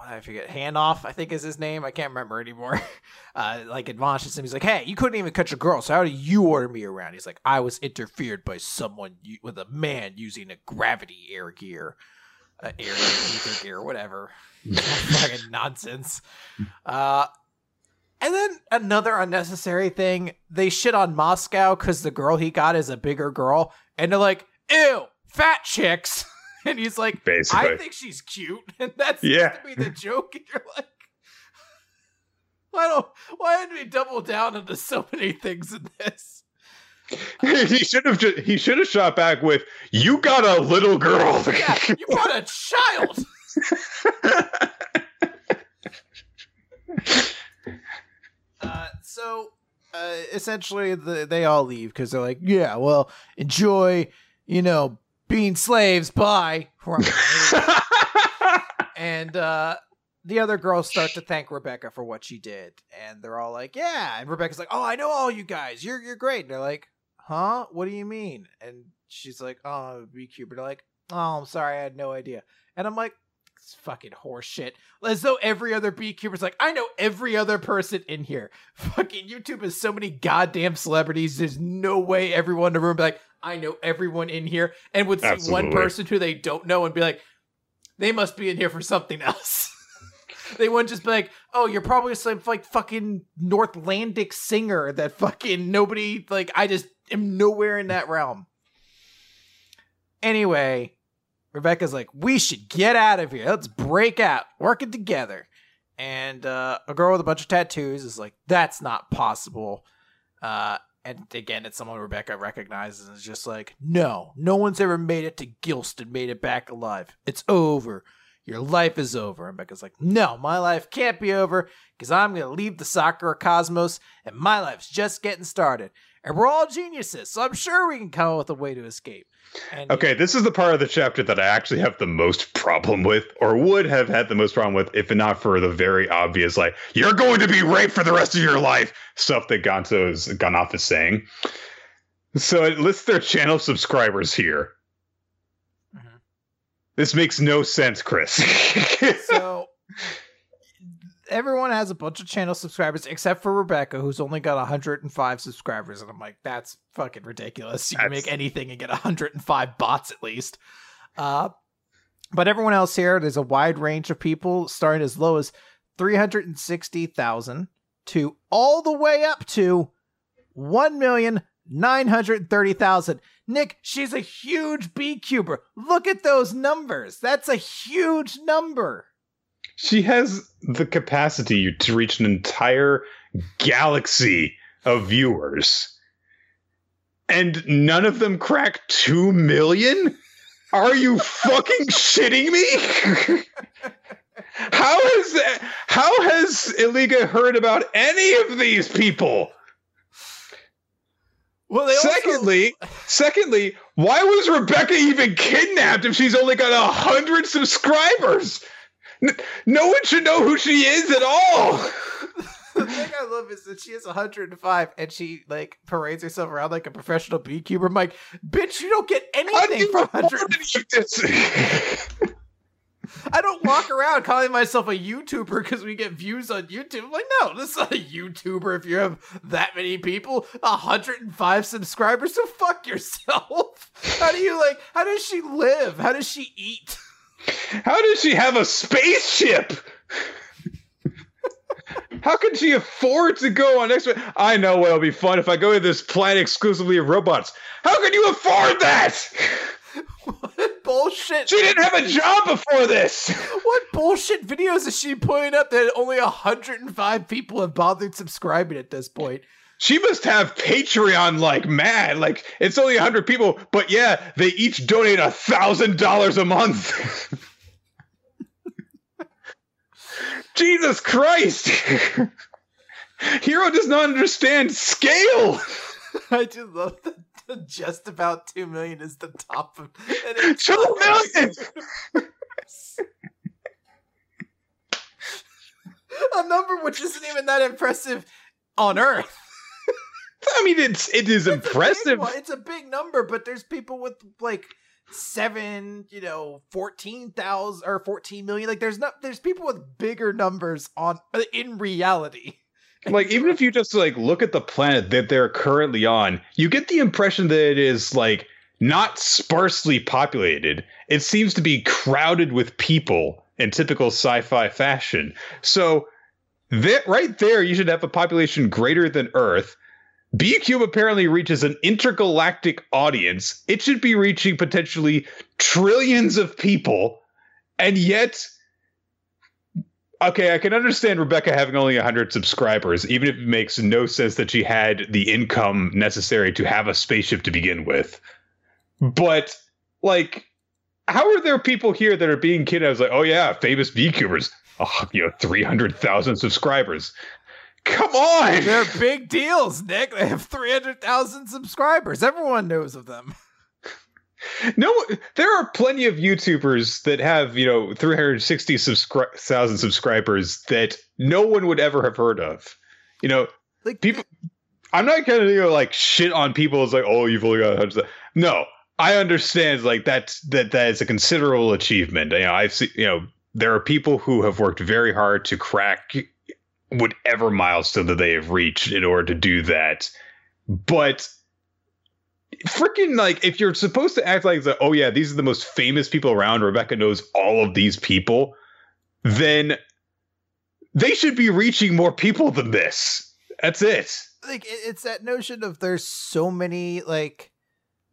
I forget, Handoff, I think is his name. I can't remember anymore. Uh, like admonishes him. He's like, "Hey, you couldn't even catch a girl, so how do you order me around?" He's like, "I was interfered by someone with a man using a gravity air gear, uh, air ether gear, whatever." fucking nonsense. Uh, and then another unnecessary thing: they shit on Moscow because the girl he got is a bigger girl, and they're like, "Ew, fat chicks." And he's like, Basically. I think she's cute, and that's Yeah. to be the joke. And you're like, why don't why did we double down into so many things in this? he should have just, he should have shot back with you got a little girl Yeah, you got a child. Uh, so uh, essentially, the, they all leave because they're like, yeah, well, enjoy, you know, being slaves. Bye. and uh, the other girls start to thank Rebecca for what she did, and they're all like, "Yeah." And Rebecca's like, "Oh, I know all you guys. You're you're great." And they're like, "Huh? What do you mean?" And she's like, "Oh, be cute." But they're like, "Oh, I'm sorry, I had no idea." And I'm like, "It's fucking horse shit." As though every other beekeeper's like, "I know every other person in here." Fucking YouTube has so many goddamn celebrities. There's no way everyone in the room be like, "I know everyone in here," and would see one person who they don't know and be like, "They must be in here for something else." They wouldn't just be like, "Oh, you're probably some like fucking Northlandic singer that fucking nobody like." I just am nowhere in that realm. Anyway, Rebecca's like, we should get out of here. Let's break out, working together. And uh, a girl with a bunch of tattoos is like, that's not possible. Uh, and again, it's someone Rebecca recognizes and is just like, no, no one's ever made it to Gilston, made it back alive. It's over. Your life is over. And Becca's like, no, my life can't be over because I'm going to leave the Sakura cosmos and my life's just getting started. And we're all geniuses, so I'm sure we can come up with a way to escape. And Okay, this is the part of the chapter that I actually have the most problem with, or would have had the most problem with, if not for the very obvious, like, you're going to be raped for the rest of your life stuff that Gonzo's gone off is saying. So it lists their channel subscribers here. Mhm. This makes no sense, Chris. so everyone has a bunch of channel subscribers except for Rebecca, who's only got 105 subscribers. And I'm like, that's fucking ridiculous. You can make anything and get 105 bots at least. Uh, but everyone else here, there's a wide range of people starting as low as 360,000 to all the way up to 1,930,000. Nick, she's a huge beecuber. Look at those numbers. That's a huge number. She has the capacity to reach an entire galaxy of viewers. And none of them crack 2 million? Are you fucking shitting me? how has how has Iliga heard about any of these people? Well, they also- Secondly, secondly, why was Rebecca even kidnapped if she's only got a hundred subscribers? No one should know who she is at all. the thing I love is that she has 105 and she like parades herself around like a professional beekeeper. I'm like, bitch, you don't get do anything you for afford 100. any? I don't walk around calling myself a YouTuber because we get views on YouTube. I'm like, no, this is not a YouTuber if you have that many people. 105 subscribers, so fuck yourself. How do you like, how does she live? How does she eat? How does she have a spaceship? How can she afford to go on X? I know what'll be fun if I go to this planet exclusively of robots. How can you afford that? what bullshit? She didn't have a job before this. What bullshit videos is she putting up that only 105 people have bothered subscribing at this point? She must have Patreon like mad. Like it's only hundred people, but yeah, they each donate a thousand dollars a month. Jesus Christ! Hero does not understand scale. I just love that just about 2 million is the top of and Two million. a number which isn't even that impressive on Earth. I mean, it's it is It's impressive. one. It's a big number, but there's people with like seven, you know, fourteen thousand or fourteen million. Like there's not there's people with bigger numbers on in reality. like even if you just like look at the planet that they're currently on you get the impression that it is like not sparsely populated it seems to be crowded with people in typical sci-fi fashion so that right there you should have a population greater than earth BCube apparently reaches an intergalactic audience. It should be reaching potentially trillions of people, and yet okay, I can understand Rebecca having only 100 subscribers, even if it makes no sense that she had the income necessary to have a spaceship to begin with. But, like, how are there people here that are being kidnapped? Like, oh, yeah, famous beekeepers. Oh, you know, 300,000 subscribers. Come on! They're big deals, Nick. They have three hundred thousand subscribers. Everyone knows of them. No, there are plenty of YouTubers that have, you know, 360,000 subscri- subscribers that no one would ever have heard of. You know, Like people i'm not gonna you know, like shit on people it's like oh you've only got 100 no i understand like that's that that is a considerable achievement you know i've seen you know there are people who have worked very hard to crack whatever milestone that they have reached in order to do that but freaking like if you're supposed to act like, oh yeah these are the most famous people around rebecca knows all of these people then they should be reaching more people than this that's it. like it's that notion of there's so many like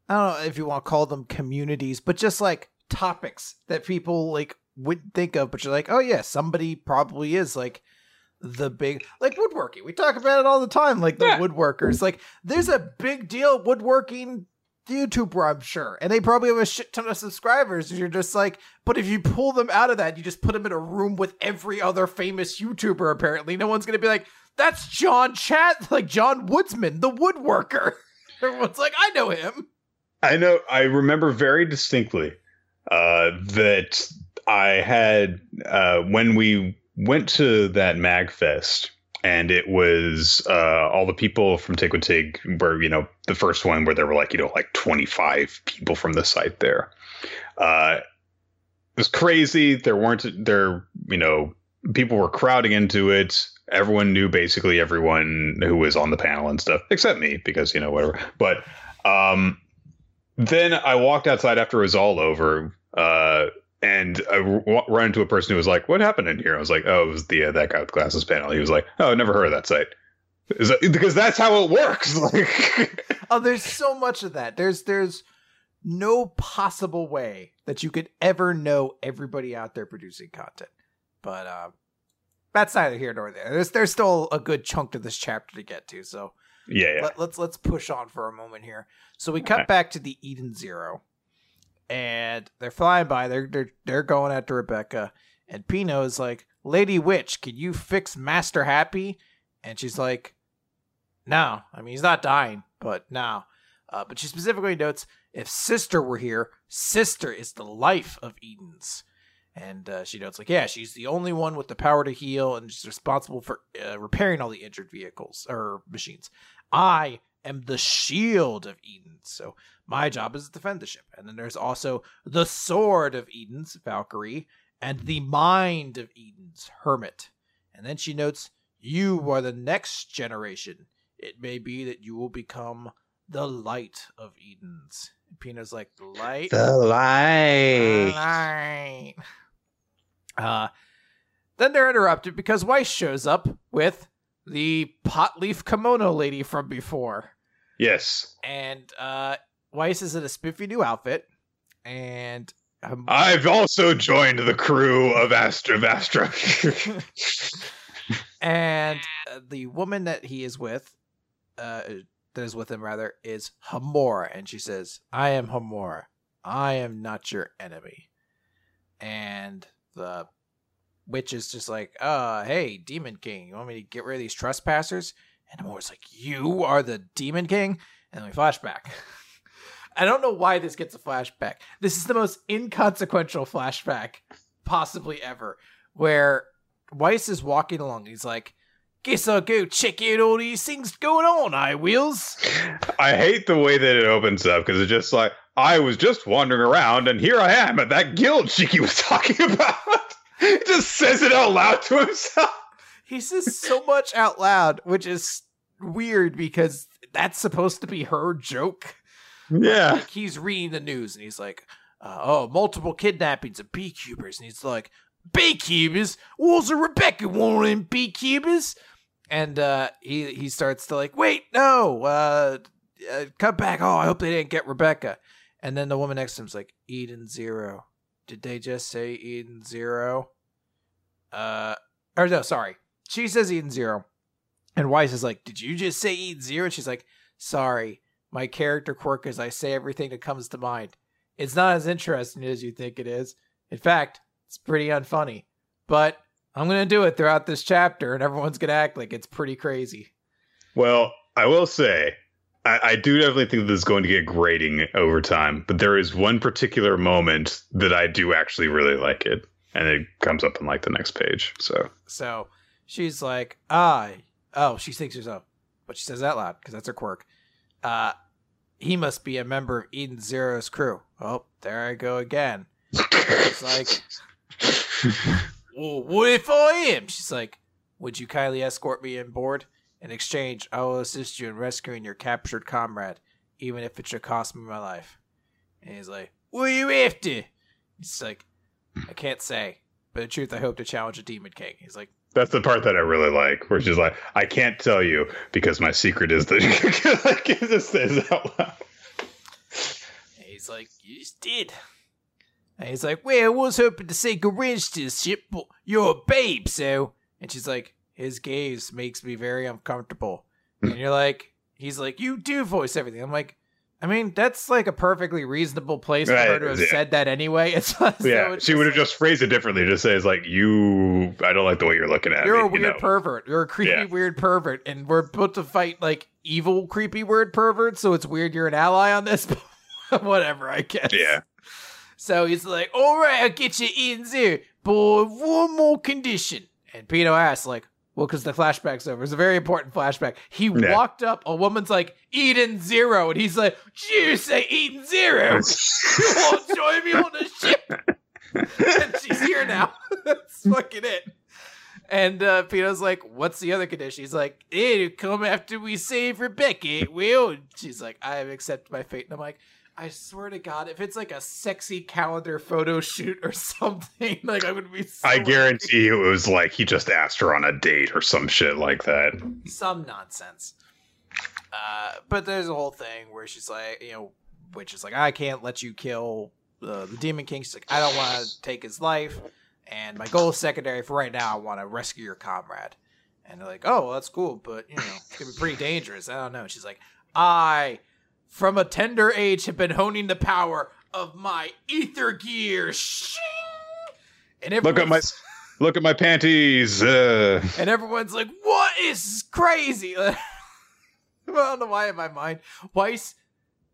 I don't know if you want to call them communities, but just like topics that people like wouldn't think of, but you're like, oh yeah, somebody probably is like the big like woodworking. We talk about it all the time, like the Yeah. woodworkers. Like there's a big deal woodworking YouTuber, I'm sure, and they probably have a shit ton of subscribers. And you're just like, but if you pull them out of that, you just put them in a room with every other famous YouTuber. Apparently, no one's gonna be like, that's John Chat, like John Woodsman, the woodworker. Everyone's like, I know him. I know. I remember very distinctly uh, that I had uh, when we went to that Magfest, and it was uh, all the people from Tig Tig were you know the first one where there were like you know like twenty five people from the site there. Uh, it was crazy. There weren't there you know people were crowding into it. Everyone knew basically everyone who was on the panel and stuff, except me because you know whatever. But um, then I walked outside after it was all over, uh, and I w- run into a person who was like, "What happened in here?" I was like, "Oh, it was the uh, that guy with glasses panel." He was like, "Oh, I never heard of that site." Is that, because that's how it works. Like, Oh, there's so much of that. There's there's no possible way that you could ever know everybody out there producing content. But um that's neither here nor there. There's there's still a good chunk to this chapter to get to. So yeah, yeah. let, let's let's push on for a moment here. So we cut back to the Eden Zero, and they're flying by. They're they're they're going after Rebecca, and Pino is like, "Lady Witch, can you fix Master Happy?" And she's like, "No, I mean he's not dying, but no." Uh, but she specifically notes, "If Sister were here, Sister is the life of Eden's." And uh, she notes, like, yeah, she's the only one with the power to heal, and she's responsible for uh, repairing all the injured vehicles or machines. I am the shield of Eden, so my job is to defend the ship. And then there's also the sword of Eden's, Valkyrie, and the mind of Eden's, Hermit. And then she notes, You are the next generation. It may be that you will become the light of Eden's. And Pino's like, The light? The light. The Light. Uh, then they're interrupted because Weiss shows up with the pot leaf kimono lady from before. Yes. And uh, Weiss is in a spiffy new outfit. And um, I've also joined the crew of Astra Vastra. and uh, the woman that he is with, uh, that is with him rather, is Homura, and she says, "I am Homura. I am not your enemy." And the witch is just like, "Uh, hey, Demon King, you want me to get rid of these trespassers?" And Homura's like, "You are the Demon King," and then we flashback. I don't know why this gets a flashback. This is the most inconsequential flashback possibly ever, where Weiss is walking along. He's like, Guess I'll go check out all these things going on, I wills. I hate the way that it opens up because it's just like I was just wandering around and here I am at that guild Shiki was talking about. just says it out loud to himself. He says so much out loud, which is weird because that's supposed to be her joke. Yeah. Like he's reading the news and he's like, uh, oh, multiple kidnappings of beekeepers. And he's like, beekeepers? Was a Rebecca of them beekeepers? And uh, he, he starts to like, wait, no, uh, uh, come back. Oh, I hope they didn't get Rebecca. And then the woman next to him's like, Eden Zero. Did they just say Eden Zero? Uh, or no, sorry. She says Eden Zero. And Weiss is like, Did you just say Eden Zero? And she's like, Sorry. My character quirk is I say everything that comes to mind. It's not as interesting as you think it is. In fact, it's pretty unfunny. But I'm going to do it throughout this chapter, and everyone's going to act like it's pretty crazy. Well, I will say, I, I do definitely think this is going to get grating over time, but there is one particular moment that I do actually really like it, and it comes up on like the next page. So So she's like, ah, oh, she thinks herself, but she says that loud because that's her quirk. Uh, he must be a member of Eden Zero's crew. Oh, there I go again. It's like, well, what if I am? She's like, would you kindly escort me on board? In exchange, I will assist you in rescuing your captured comrade, even if it should cost me my life. And he's like, what are you after? He's like, I can't say, but in truth, I hope to challenge a demon king. He's like, that's the part that I really like, where she's like, "I can't tell you because my secret is that." like it just says out loud. And he's like, You just did. And he's like, Well, I was hoping to say to this ship, but you're a babe, so. And she's like, His gaze makes me very uncomfortable. and you're like, He's like, You do voice everything. I'm like, I mean, that's like a perfectly reasonable place for her to have yeah. said that anyway. It's Yeah, it's she would have just phrased it differently. Just says like, "You, I don't like the way you're looking at You're me." a weird you know? pervert. You're a creepy, Yeah. weird pervert, and we're about to fight like evil, creepy, weird perverts. So it's weird you're an ally on this. Whatever, I guess. Yeah. So he's like, "All right, I'll get you in there, but one more condition." And Pino asks, like, "Well, because the flashback's over. It's a very important flashback." He Yeah. walked up. A woman's like, "Eden Zero. and he's like, "You say Eden zero? you won't join me on the ship?" and she's here now. That's fucking it. And uh, Pino's like, "What's the other condition?" He's like, "It'll come after we save Rebecca, it will." She's like, "I have accepted my fate." And I'm like, "I swear to God, if it's like a sexy calendar photo shoot or something, like I would be." So I guarantee you, it was like he just asked her on a date or some shit like that. some nonsense. Uh, but there's a whole thing where she's like, you know, which is like, I can't let you kill uh, the Demon King. She's like, I don't want to take his life, and my goal is secondary for right now. I want to rescue your comrade. And they're like, oh, well, that's cool, but you know, it's gonna be pretty dangerous. I don't know. And she's like, I, from a tender age, have been honing the power of my ether gear. Shing! And Look at my, look at my panties. Uh, and everyone's like, "What is crazy?" I don't know why in my mind, Weiss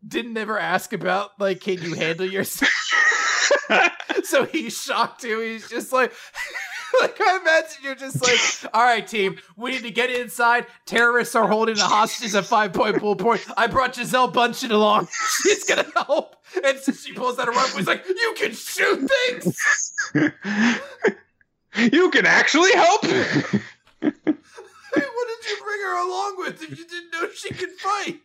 didn't ever ask about like, "Can you handle yourself?" so he's shocked too. He's just like. Like I imagine you're just like, all right, team, we need to get inside. Terrorists are holding the hostages at five point bull point. I brought Gisele Bündchen along. She's gonna help. And so she pulls out a rifle. He's like, you can shoot things. you can actually help. Hey, what did you bring her along with if you didn't know she could fight?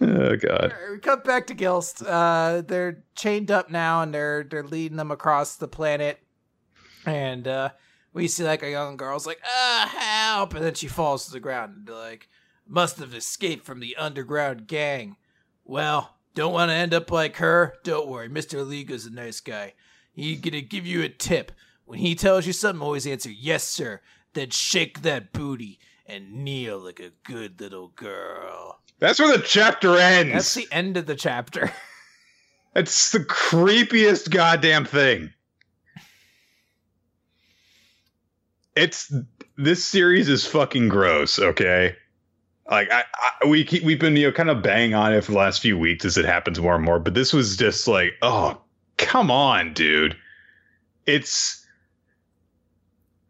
oh god. Alright, we cut back to Gilst. Uh, they're chained up now, and they're they're leading them across the planet. And uh, we see like a young girl's like, "Ah, help!" And then she falls to the ground. And like, "Must have escaped from the underground gang." Well, don't want to end up like her. Don't worry, Mister Liga's a nice guy. He's gonna give you a tip. When he tells you something, always answer yes, sir. Then shake that booty and kneel like a good little girl. That's where the chapter ends. That's the end of the chapter. It's the creepiest goddamn thing. It's this series is fucking gross. Okay, like I, I we keep we've been you know kind of banging on it for the last few weeks as it happens more and more, but this was just like, oh come on, dude. It's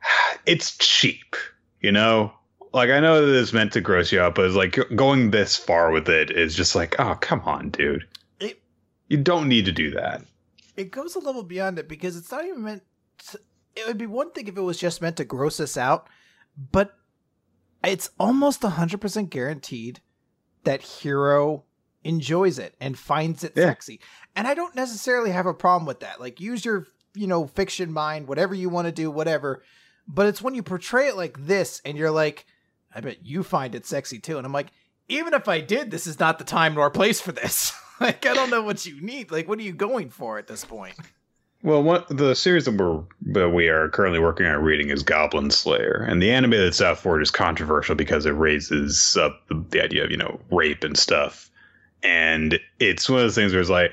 it's cheap, you know. Like I know that it's meant to gross you out, but it's like going this far with it is just like, oh come on, dude. It- You don't need to do that. it goes a level beyond it because it's not even meant to, it would be one thing if it was just meant to gross us out but it's almost 100% guaranteed that hero enjoys it and finds it Yeah. sexy. And i don't necessarily have a problem with that. Like use your you know fiction mind whatever you want to do whatever. But it's when you portray it like this and you're like i bet you find it sexy too. And i'm like even if i did this is not the time nor place for this. Like i don't know what you need. Like what are you going for at this point Well, what the series that we're that we are currently working on reading is Goblin Slayer, and the anime that's out for it is controversial because it raises up the, the idea of you know rape and stuff, and it's one of those things where it's like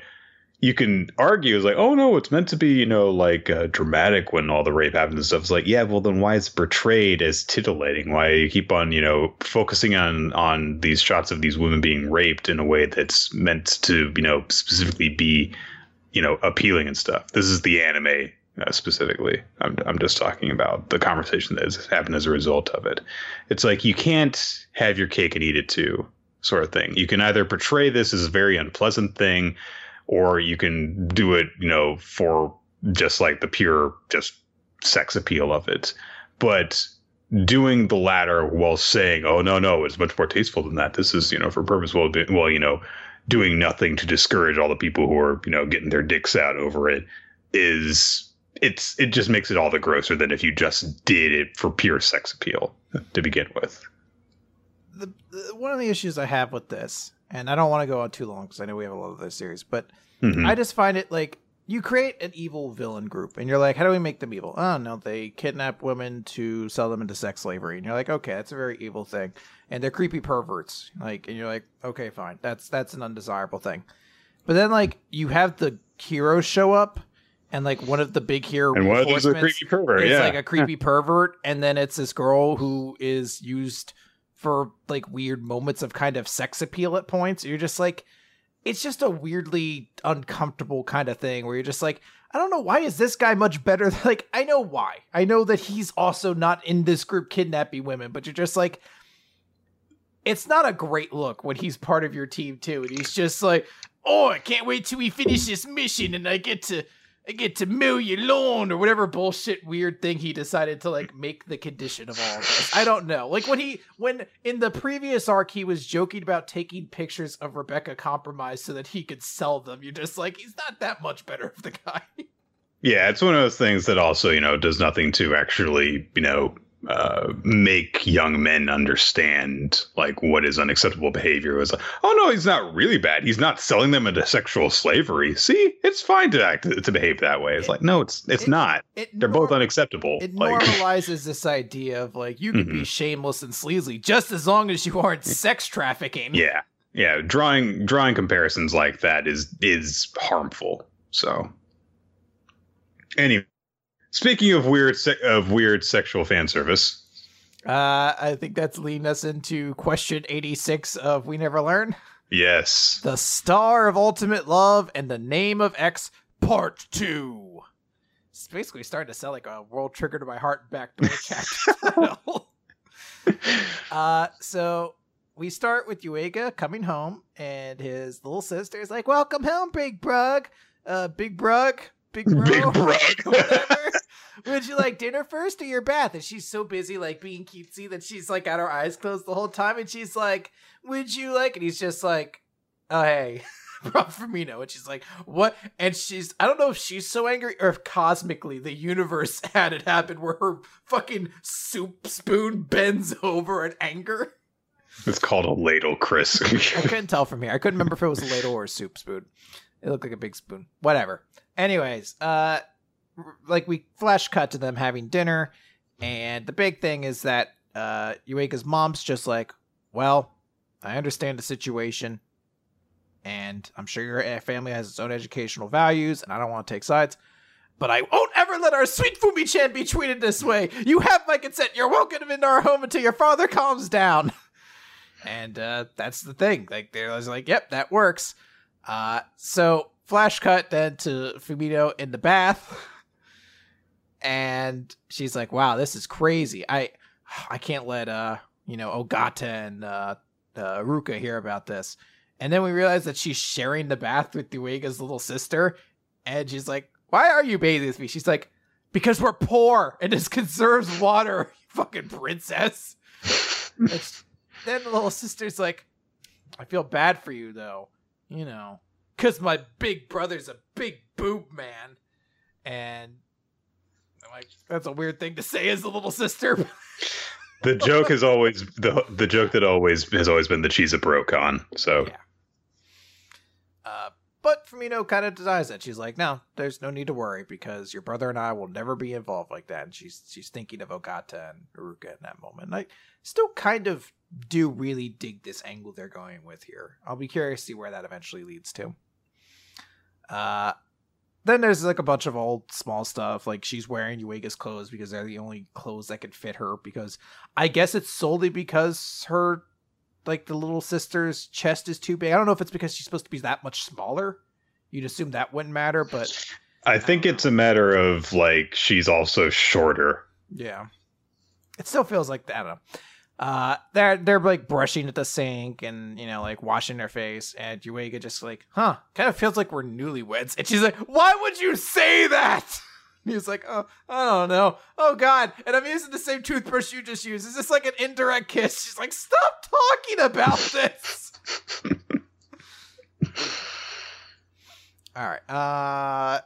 you can argue it's like oh no it's meant to be you know like uh, dramatic when all the rape happens and stuff. It's like yeah well then why is it portrayed as titillating? Why you keep on you know focusing on on these shots of these women being raped in a way that's meant to you know specifically be you know appealing and stuff. This is the anime uh, specifically. I'm I'm just talking about the conversation that has happened as a result of it. It's like you can't have your cake and eat it too, sort of thing. You can either portray this as a very unpleasant thing, or you can do it, you know, for just like the pure just sex appeal of it. But doing the latter while saying, "Oh no, no, it's much more tasteful than that. This is, you know, for purpose well, well, you know, doing nothing to discourage all the people who are, you know, getting their dicks out over it is it's it just makes it all the grosser than if you just did it for pure sex appeal to begin with. the, the one of the issues I have with this, and I don't want to go on too long because I know we have a lot of this series, but Mhm. I just find it like you create an evil villain group and you're like, how do we make them evil? Oh no, they kidnap women to sell them into sex slavery. And you're like, okay, that's a very evil thing. And they're creepy perverts. Like and you're like, okay, fine. That's that's an undesirable thing. But then like you have the heroes show up and like one of the big hero and one of those is a creepy pervert. it's yeah. like a creepy pervert and then it's this girl who is used for like weird moments of kind of sex appeal at points you're just like it's just a weirdly uncomfortable kind of thing where you're just like i don't know why is this guy much better like i know why. I know that he's also not in this group kidnapping women but you're just like it's not a great look when he's part of your team too and he's just like oh i can't wait till we finish this mission and i get to I get to mow your lawn or whatever bullshit weird thing he decided to like make the condition of all of this. I don't know. Like when he when in the previous arc he was joking about taking pictures of Rebecca compromised so that he could sell them. You're just like he's not that much better of the guy. Yeah, it's one of those things that also, you know, does nothing to actually, you know, uh, make young men understand like what is unacceptable behavior. Was, like, oh no, he's not really bad. He's not selling them into sexual slavery. See, it's fine to act to behave that way. It's It- like no, it's it's it- not. It They're both unacceptable. It like normalizes this idea of like you can be Mhm. shameless and sleazy just as long as you aren't sex trafficking. yeah, yeah. Drawing drawing comparisons like that is is harmful. So anyway, speaking of weird se- of weird sexual fan service. Uh, I think that's leading us into question 86 of We Never Learn. Yes. The Star of Ultimate Love and the Name of X Part 2. It's basically starting to sound like a World Trigger to My Heart backdoor chat. Uh, so we start with Yuiga coming home, and his little sister is like, Welcome home, Big Brug. Uh, Big Brug. Big Bro. Big whatever. Would you like dinner first or your bath? And she's so busy, like being cutesy, that she's like got her eyes closed the whole time. And she's like, Would you like? And he's just like, Oh, hey, Rob Firmino. And she's like, What? And she's, I don't know if she's so angry or if cosmically the universe had it happen where her fucking soup spoon bends over in anger. It's called a ladle, Chris. I couldn't tell from here. I couldn't remember if it was a ladle or a soup spoon. It looked like a big spoon. Whatever. Anyways, uh like we flash cut to them having dinner, and the big thing is that uh mom's just like, Well, I understand the situation, and I'm sure your family has its own educational values, and I don't want to take sides. But I won't ever let our sweet Fumi-chan be treated this way. You have my consent. You're welcome to come into our home until your father calms down. And uh, that's the thing. Like they're like, yep, that works. Uh, so flash cut then to Fumino in the bath, and she's like, "Wow, this is crazy. I, I can't let uh, you know, Ogata and uh, uh, Ruka hear about this." And then we realize that she's sharing the bath with Yuiga's little sister, and she's like, "Why are you bathing with me?" She's like, "Because we're poor and this conserves water, you fucking princess." Then the little sister's like, I feel bad for you though, you know, because my big brother's a big boob man. And I'm like, that's a weird thing to say as a little sister. the joke has always the the joke that always has always been the cheese a brocon. So Yeah. uh, but Fumino kind of denies that. She's like, no, there's no need to worry because your brother and I will never be involved like that. And she's she's thinking of Ogata and Uruka in that moment. And I still kind of do really dig this angle they're going with here. I'll be curious to see where that eventually leads to. Uh, then there's like a bunch of old small stuff. Like she's wearing Yuiga's clothes because they're the only clothes that can fit her. Because I guess it's solely because her like the little sister's chest is too big. I don't know if it's because she's supposed to be that much smaller. You'd assume that wouldn't matter, but I think it's a matter of like she's also shorter. yeah, it still feels like that. I don't know. Uh, they're they're like brushing at the sink and you know like washing their face, and Yuiga just like, huh, kind of feels like we're newlyweds. And she's like, why would you say that? And he's like, oh, I don't know. Oh God, and I'm using the same toothbrush you just used. Is this like an indirect kiss? She's like, stop talking about this. All right. Uh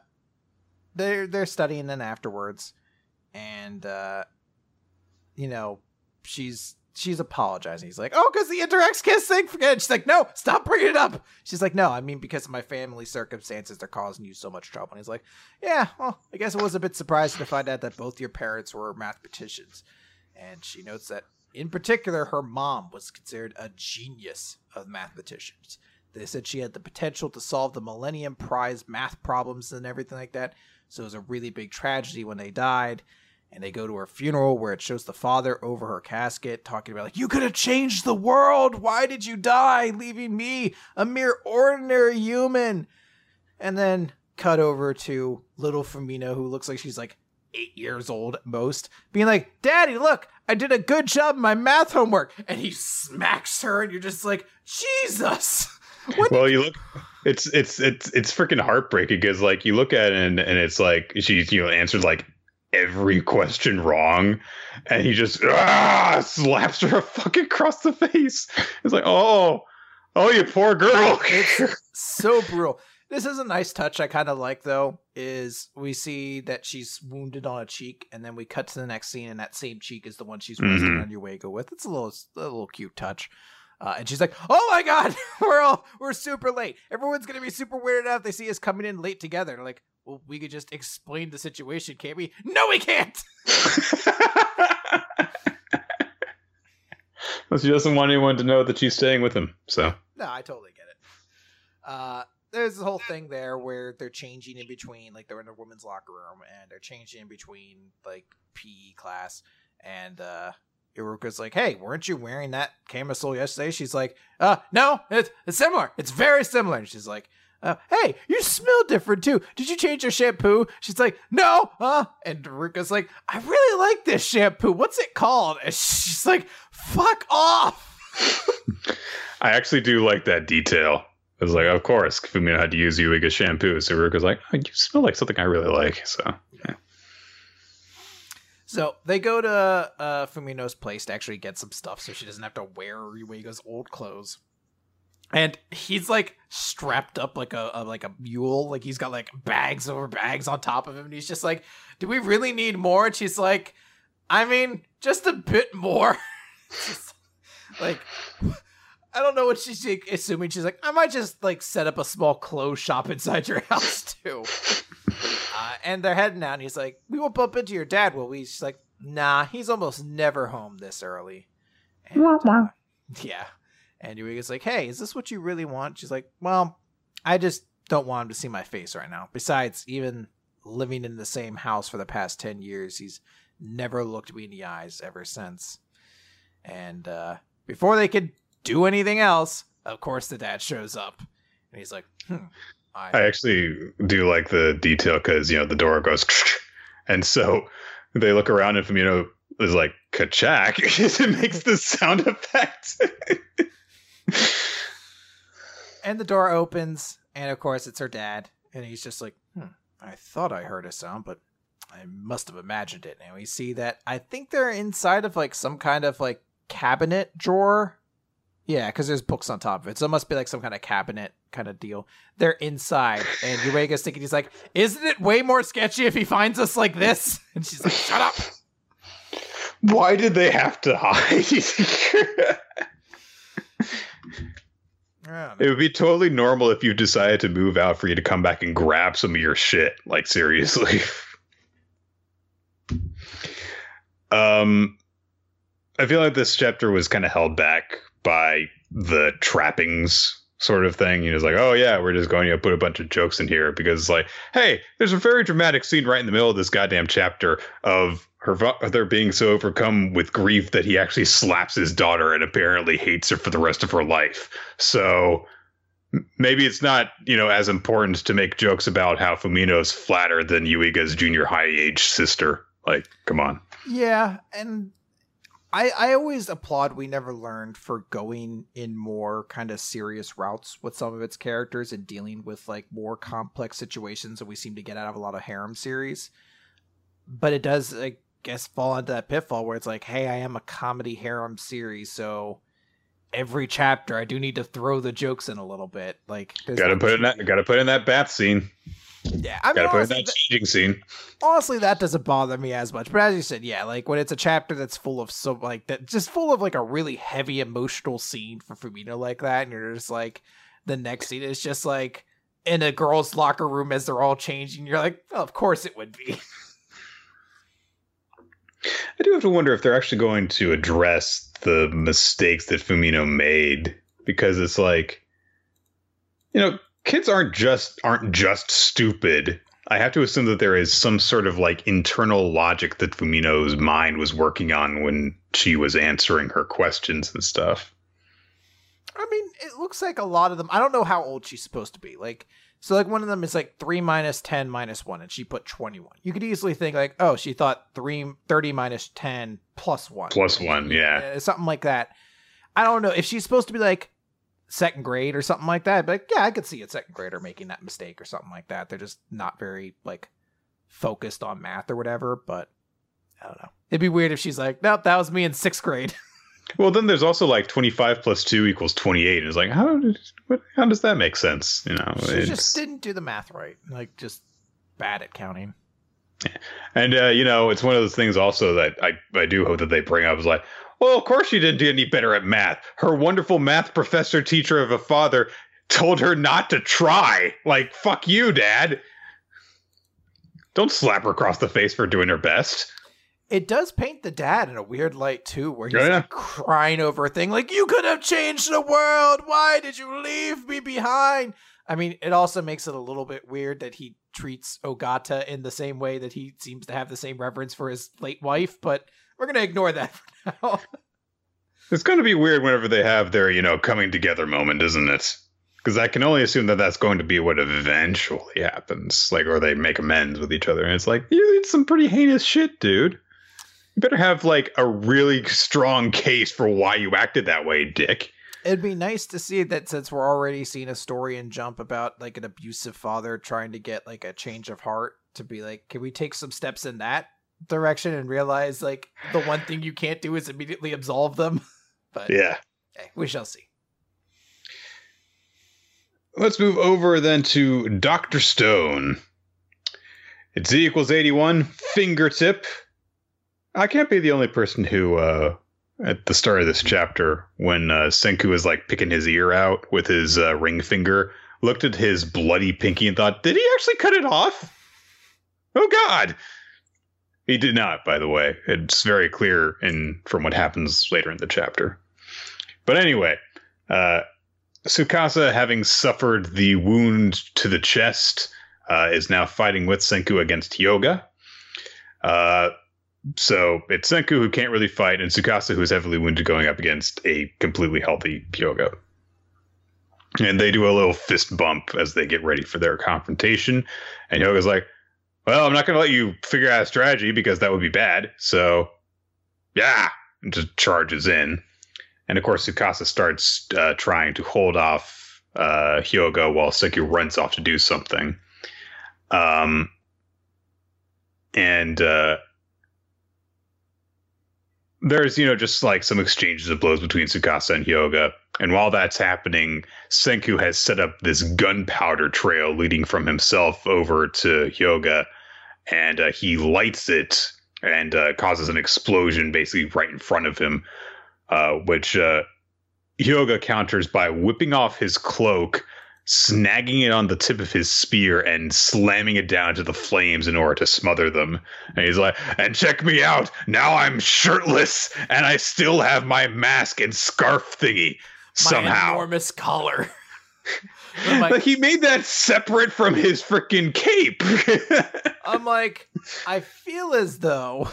they're they're studying then afterwards and uh you know, she's she's apologizing. He's like, "Oh, because the Interx kiss thing." Forget. She's like, "No, stop bringing it up." She's like, "No, I mean because of my family circumstances, they're causing you so much trouble." And he's like, "Yeah, well, I guess it was a bit surprising to find out that both your parents were mathematicians." And she notes that, in particular, her mom was considered a genius of mathematicians. They said she had the potential to solve the Millennium Prize math problems and everything like that. So it was a really big tragedy when they died and they go to her funeral where it shows the father over her casket talking about like you could have changed the world. Why did you die leaving me a mere ordinary human? And then cut over to little Fumino who looks like she's like eight years old at most being like daddy look i did a good job in my math homework. And he smacks her and you're just like jesus. Well you look it's it's it's it's freaking heartbreaking because like you look at it and, and it's like she's you know answered like every question wrong, and he just ah, slaps her fucking across the face. It's like, oh, oh, you poor girl. it's so brutal. This is a nice touch I kind of like though. Is we see that she's wounded on a cheek, and then we cut to the next scene, and that same cheek is the one she's resting mm-hmm. on Yuiga with. It's a little, a little cute touch. Uh, and she's like, "Oh my god, we're all we're super late. Everyone's gonna be super weirded out if they see us coming in late together." They're like, well, we could just explain the situation, can't we? No, we can't. well, she doesn't want anyone to know that she's staying with him. So no, I totally get it. Uh, there's this whole thing there where they're changing in between, like they're in a women's locker room and they're changing in between like PE class, and uh, Uruka's like, "Hey, weren't you wearing that camisole yesterday?" She's like, "Uh, no, it's, it's similar. It's very similar." And she's like, uh, hey, you smell different too. Did you change your shampoo? She's like, no, huh? And Ruka's like, I really like this shampoo. What's it called? And she's like, fuck off. I actually do like that detail. I was like, of course, Fumino had to use Yuiga shampoo. So Ruka's like, oh, you smell like something I really like. So, yeah. So they go to uh, Fumino's place to actually get some stuff so she doesn't have to wear Yuiga's old clothes. And he's like strapped up like a, a, like a mule. Like he's got like bags over bags on top of him. And he's just like do we really need more? And she's like i mean just a bit more. Like i don't know what she's assuming. She's like i might just like set up a small clothes shop inside your house too uh, and they're heading out and he's like we won't bump into your dad will we she's like nah he's almost never home this early and, uh, yeah and Yuiga's like, hey, is this what you really want? She's like, well, I just don't want him to see my face right now. Besides, even living in the same house for the past 10 years, he's never looked me in the eyes ever since. And uh, before they could do anything else, of course, the dad shows up. And he's like, hmm, I, I actually do like the detail because, you know, the door goes, and so they look around and Fumino is like, Kachak. it makes the sound effect. and the door opens, and of course it's her dad, and he's just like, hmm, I thought I heard a sound, but I must have imagined it. And we see that I think they're inside of like some kind of like cabinet drawer. Yeah, because there's books on top of it. So it must be like some kind of cabinet kind of deal. They're inside, and Yuiga's thinking, he's like, Isn't it way more sketchy if he finds us like this? And she's like, Shut up. Why did they have to hide? It would be totally normal if you decided to move out for you to come back and grab some of your shit. Like seriously. um, I feel like this chapter was kind of held back by the trappings sort of thing. You know, like, oh yeah, we're just going to put a bunch of jokes in here because it's like, hey, there's a very dramatic scene right in the middle of this goddamn chapter of her father being so overcome with grief that he actually slaps his daughter and apparently hates her for the rest of her life. So maybe it's not, you know, as important to make jokes about how Fumino's flatter than Yuiga's junior high age sister. Like, come on. Yeah, and I I always applaud we never learned for going in more kind of serious routes with some of its characters and dealing with like more complex situations that we seem to get out of a lot of harem series. But it does i guess fall into that pitfall where it's like, hey, I am a comedy harem series, so every chapter I do need to throw the jokes in a little bit. Like, gotta put in that, gotta put in that bath scene. Yeah, I mean, Gotta put in that changing scene. honestly, that doesn't bother me as much. But as you said, yeah, like when it's a chapter that's full of so like that, just full of like a really heavy emotional scene for Fumino like that, and you're just like, the next scene is just like in a girl's locker room as they're all changing. You're like, oh, of course it would be. I do have to wonder if they're actually going to address the mistakes that Fumino made because it's like, you know, kids aren't just aren't just stupid. I have to assume that there is some sort of like internal logic that Fumino's mind was working on when she was answering her questions and stuff. I mean, it looks like a lot of them. I don't know how old she's supposed to be. Like, so like one of them is like 3 minus 10 minus 1, and she put 21. You could easily think, like, oh, she thought 3, 30 minus 10 plus 1. Plus one, yeah. Uh, something like that. I don't know. If she's supposed to be like second grade or something like that, but yeah, I could see a second grader making that mistake or something like that. They're just not very like focused on math or whatever, but I don't know. It'd be weird if she's like, nope, that was me in sixth grade. Well, then there's also like 25 plus 2 equals 28. And it's like, how, did, what, how does that make sense? You know, she it's, just didn't do the math right. Like, just bad at counting. and, uh, you know, it's one of those things also that I, I do hope that they bring up is like, well, of course she didn't do any better at math. Her wonderful math professor teacher of a father told her not to try. Like, fuck you, dad. Don't slap her across the face for doing her best. It does paint the dad in a weird light too, where he's Oh, yeah. like crying over a thing like "You could have changed the world. Why did you leave me behind?" I mean, it also makes it a little bit weird that he treats Ogata in the same way that he seems to have the same reverence for his late wife. But we're gonna ignore that for now. It's going to be weird whenever they have their, you know, coming together moment, isn't it? Because I can only assume that that's going to be what eventually happens. Like, or they make amends with each other. And it's like, you did some pretty heinous shit, dude. You better have, like, a really strong case for why you acted that way, dick. It'd be nice to see that since we're already seeing a story in Jump about like an abusive father trying to get like a change of heart to be like, can we take some steps in that direction and realize like the one thing you can't do is immediately absolve them? But Yeah. okay, we shall see. Let's move over then to Dr. Stone. It's Z equals 81, fingertip. I can't be the only person who, uh, at the start of this chapter, when uh, Senku is like picking his ear out with his uh, ring finger, looked at his bloody pinky and thought, did he actually cut it off? Oh, God! He did not, by the way. It's very clear in from what happens later in the chapter. But anyway, uh, Tsukasa, having suffered the wound to the chest, uh, is now fighting with Senku against Hyoga. Uh, so it's Senku who can't really fight, and Tsukasa who is heavily wounded going up against a completely healthy Hyoga. And they do a little fist bump as they get ready for their confrontation. And Hyoga's like, Well, I'm not going to let you figure out a strategy because that would be bad. So, yeah, and just charges in. And of course, Tsukasa starts uh, trying to hold off uh, Hyoga while Senku runs off to do something. Um, and uh, there's, you know, just like some exchanges of blows between Tsukasa and Hyoga. And while that's happening, Senku has set up this gunpowder trail leading from himself over to Hyoga. And uh, he lights it and uh, causes an explosion basically right in front of him uh, which uh, Hyoga counters by whipping off his cloak, snagging it on the tip of his spear, and slamming it down to the flames in order to smother them. And he's like, and check me out. Now I'm shirtless, and I still have my mask and scarf thingy. Somehow. My enormous collar. Like, like, he made that separate from his freaking cape. I'm like, I feel as though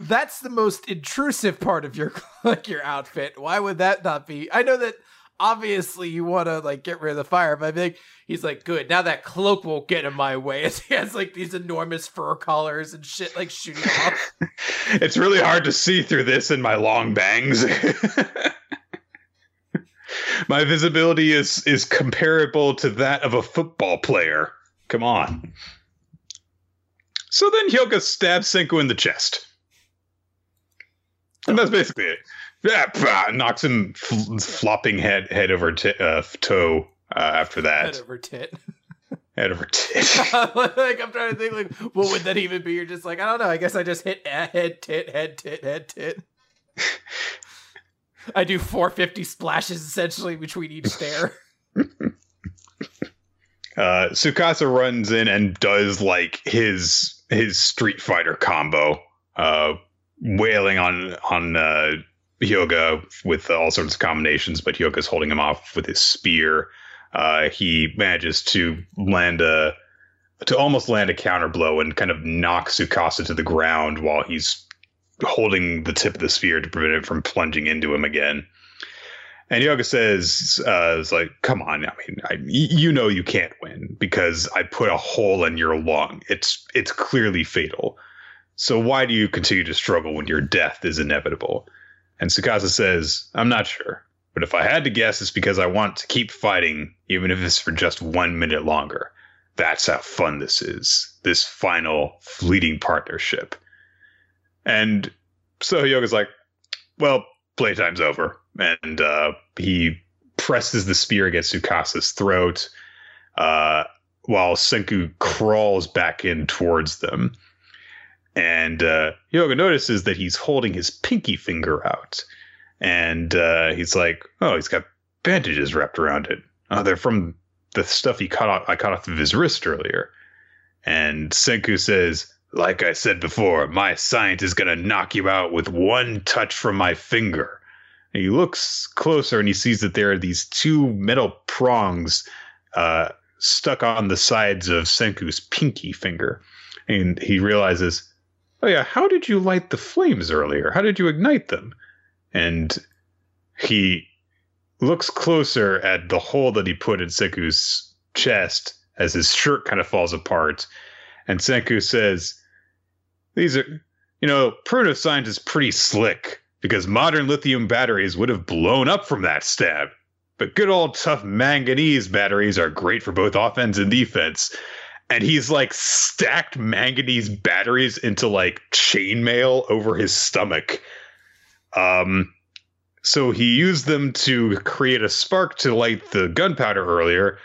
that's the most intrusive part of your like your outfit. Why would that not be? I know that obviously you want to like get rid of the fire, but I think he's like, good. Now that cloak won't get in my way. As he has like these enormous fur collars and shit like shooting off. it's really hard to see through this in my long bangs. my visibility is is comparable to that of a football player. Come on. So then Hyoga stabs Senku in the chest. And that's oh. basically it. Yeah, knocks him fl- flopping head head over t- uh, toe uh, after that. Head over tit. head over tit. like I'm trying to think, like, what would that even be? You're just like, I don't know. I guess I just hit eh, head, tit, head, tit, head, tit. I do 450 splashes essentially between each stare. Uh, Tsukasa runs in and does like his his Street Fighter combo, uh, wailing on on uh, Hyoga with all sorts of combinations, but Hyoga's holding him off with his spear. Uh, he manages to land a to almost land a counter blow and kind of knock Tsukasa to the ground while he's holding the tip of the spear to prevent it from plunging into him again. And Hyoga says, uh, "It's like, come on. I mean, I, you know you can't win because I put a hole in your lung. It's it's clearly fatal. So why do you continue to struggle when your death is inevitable?" And Tsukasa says, "I'm not sure, but if I had to guess, it's because I want to keep fighting, even if it's for just one minute longer. That's how fun this is. This final fleeting partnership." And so Hyoga's like, "Well, playtime's over." and uh, he presses the spear against Tsukasa's throat, uh, while Senku crawls back in towards them. And uh, Hyoga notices that he's holding his pinky finger out, and uh, he's like, "Oh, he's got bandages wrapped around it. Oh, they're from the stuff he cut off. I cut off of his wrist earlier." And Senku says, "Like I said before, my science is gonna knock you out with one touch from my finger." And he looks closer and he sees that there are these two metal prongs uh, stuck on the sides of Senku's pinky finger. And he realizes, oh, yeah, how did you light the flames earlier? How did you ignite them? And he looks closer at the hole that he put in Senku's chest as his shirt kind of falls apart. And Senku says, These are, you know, primitive science is pretty slick because modern lithium batteries would have blown up from that stab. But good old tough manganese batteries are great for both offense and defense. And he's like stacked manganese batteries into like chainmail over his stomach. Um, so he used them to create a spark to light the gunpowder earlier.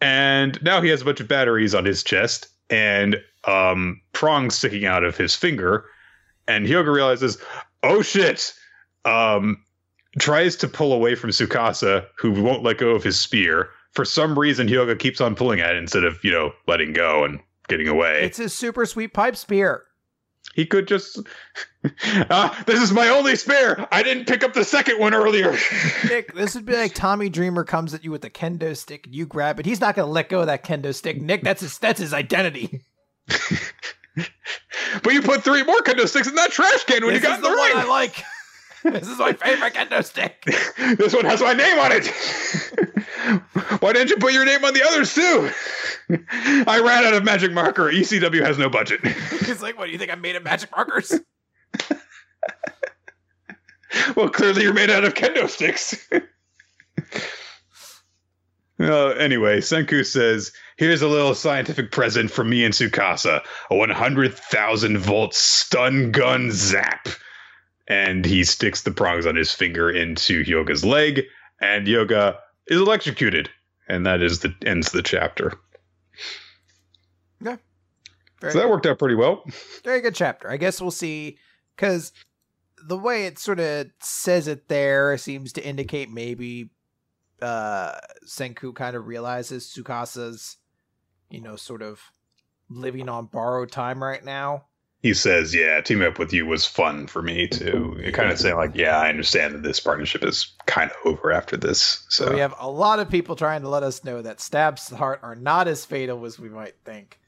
And now he has a bunch of batteries on his chest and um, prongs sticking out of his finger. And Hyoga realizes, oh shit, um, tries to pull away from Tsukasa, who won't let go of his spear. For some reason, Hyoga keeps on pulling at it instead of, you know, letting go and getting away. It's his super sweet pipe spear. He could just. ah, this is my only spear. I didn't pick up the second one earlier. Nick, this would be like Tommy Dreamer comes at you with a kendo stick and you grab it. He's not going to let go of that kendo stick. Nick, that's his that's his identity. but you put three more kendo sticks in that trash can when this you got is the, the one ring. I like. This is my favorite kendo stick. this one has my name on it. Why didn't you put your name on the others too? I ran out of magic marker. ECW has no budget. He's like, what do you think I'm made of magic markers? well, clearly you're made out of kendo sticks. Uh, anyway, Senku says, Here's a little scientific present from me and Tsukasa a 100,000 volt stun gun zap. And he sticks the prongs on his finger into Hyoga's leg, and Hyoga is electrocuted. And that is the ends the chapter. Very, So that good. worked out pretty well. very good chapter. I guess we'll see because the way it sort of says it there seems to indicate maybe uh Senku kind of realizes Tsukasa's, you know, sort of living on borrowed time right now. He says, Yeah, teaming up with you was fun for me too. Kind of saying, like, yeah, I understand that this partnership is kind of over after this. So, So we have a lot of people trying to let us know that stabs to the heart are not as fatal as we might think.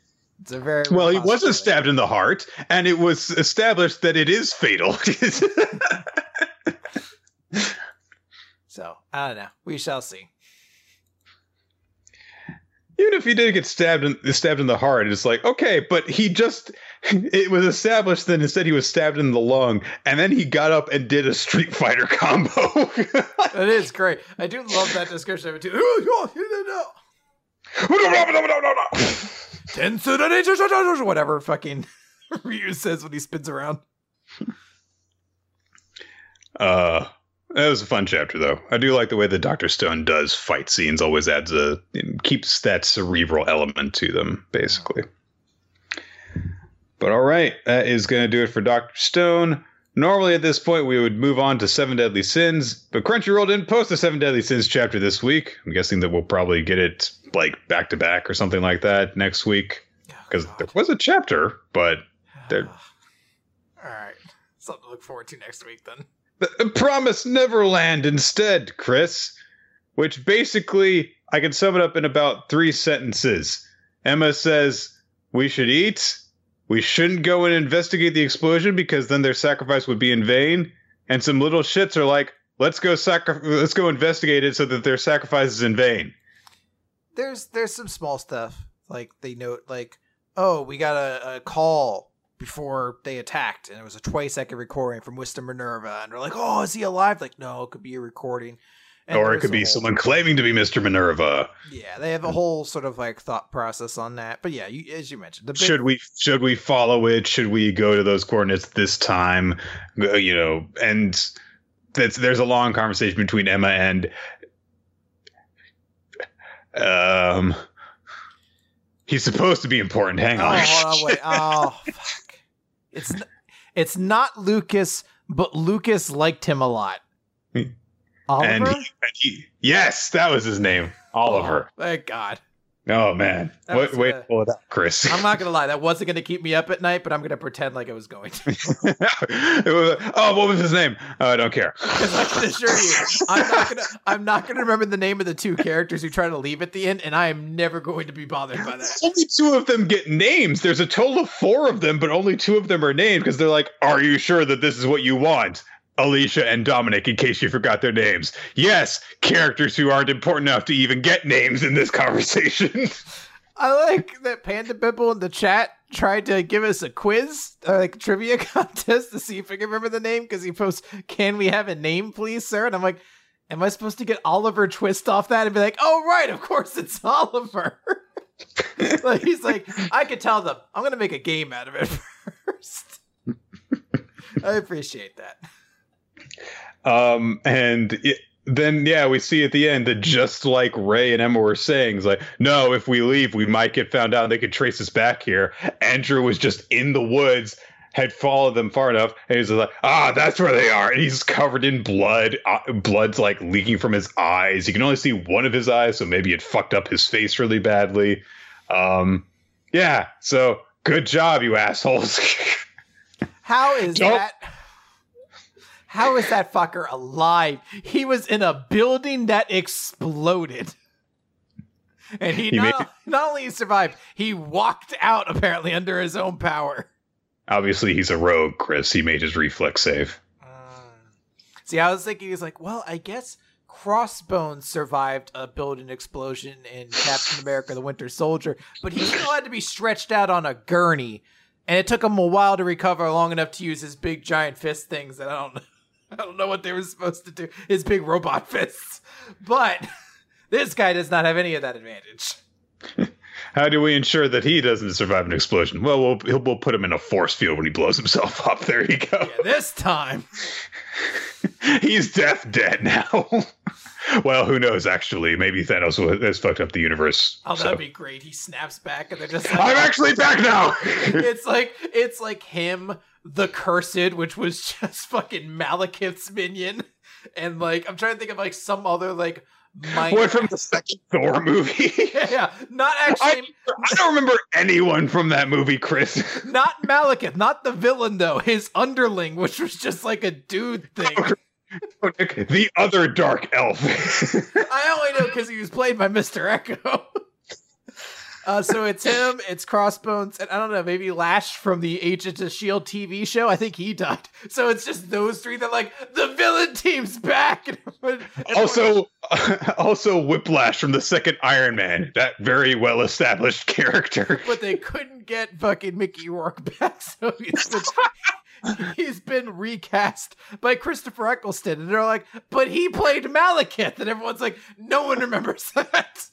It's a very well, he wasn't stabbed in the heart, and it was established that it is fatal. So I don't know. We shall see. Even if he did get stabbed in, stabbed in the heart, it's like okay, but he just it was established that instead he was stabbed in the lung, and then he got up and did a Street Fighter combo. It is great. I do love that description of it too. Tensu Whatever fucking Ryu says when he spins around. uh, That was a fun chapter, though. I do like the way that Doctor Stone does fight scenes. Always adds a keeps that cerebral element to them, basically. But all right, that is going to do it for Doctor Stone. Normally, at this point, we would move on to Seven Deadly Sins, but Crunchyroll didn't post a Seven Deadly Sins chapter this week. I'm guessing that we'll probably get it like back to back or something like that next week because Oh, there was a chapter, but They're- All right. Something to look forward to next week then. The uh, Promise Neverland instead, Chris. Which basically, I can sum it up in about three sentences. Emma says, We should eat. We shouldn't go and investigate the explosion because then their sacrifice would be in vain. And some little shits are like, Let's go sacri- let's go investigate it so that their sacrifice is in vain. There's there's some small stuff like they note like oh we got a, a call before they attacked and it was a 20 second recording from Mr. Minerva and they're like oh is he alive? Like no it could be a recording. And or it could be whole- someone claiming to be Mr. Minerva. yeah they have a whole sort of like thought process on that. But yeah you, as you mentioned the big, should we should we follow it? Should we go to those coordinates this time? You know and that's there's a long conversation between emma and um he's supposed to be important. Hang oh on. Hold on wait. Oh fuck it's n- it's not Lucas but Lucas liked him a lot. Hmm. Oliver? And, he, and he yes that was his name. Oliver. Oh, thank God oh man That wait wait pull it up chris I'm not gonna lie, that wasn't gonna keep me up at night, but I'm gonna pretend like it was going to. It was- oh what was his name oh, i don't care Because I can assure you, I'm not gonna I'm not gonna remember the name of the two characters who try to leave at the end, and I am never going to be bothered by that. only two of them get names. There's a total of four of them, but only two of them are named because they're like, Are you sure that this is what you want? Alicia and Dominic, in case you forgot their names. Yes, characters who aren't important enough to even get names in this conversation. I like that Panda Bibble in the chat tried to give us a quiz, or like trivia contest to see if I can remember the name because he posts, "Can we have a name, please, sir?" And I'm like, "Am I supposed to get Oliver Twist off that and be like, oh right, of course it's Oliver." like he's like, I could tell them. I'm gonna make a game out of it first. I appreciate that. Um, and it, then, yeah, we see at the end that just like Ray and Emma were saying, it's like, no, if we leave, we might get found out. and They could trace us back here. Andrew was just in the woods, had followed them far enough, and he's like, ah, that's where they are. And he's covered in blood. Uh, blood's like leaking from his eyes. You can only see one of his eyes, so maybe it fucked up his face really badly. Um, yeah, so good job, you assholes. How is Don't- that? How is that fucker alive? He was in a building that exploded. And he, He not, made- not only survived, he walked out apparently under his own power. Obviously, he's a rogue, Chris. He made his reflex save. Mm. See, I was thinking, he's like, well, I guess Crossbones survived a building explosion in Captain America the Winter Soldier, but he still had to be stretched out on a gurney. And it took him a while to recover long enough to use his big giant fist things that I don't know. I don't know what they were supposed to do. His big robot fists. But this guy does not have any of that advantage. How do we ensure that he doesn't survive an explosion? Well, we'll he'll, we'll put him in a force field when he blows himself up. There you go. Yeah, this time. He's death dead now. well, who knows? Actually, maybe Thanos has fucked up the universe. Oh, so- that'd be great. He snaps back and they're just like I'm actually back now. it's like it's like him, the cursed, which was just fucking Malekith's minion, and like I'm trying to think of like some other like minor. what from the second Thor movie? yeah, yeah, not I, actually, I don't remember anyone from that movie, Chris. not Malekith, not the villain though. His underling, which was just like a dude oh, thing. the other dark elf. I only know because he was played by Mister Eko. Uh, so it's him, it's Crossbones, and I don't know, maybe Lash from the Agents of Shield TV show. I think he died. So it's just those three that like the villain team's back. And everyone- also, also Whiplash from the second Iron Man. That very well established character. but they couldn't get fucking Mickey Rourke back, so he's he's been recast by Christopher Eccleston, and they're like, but he played Malekith, and everyone's like, no one remembers that.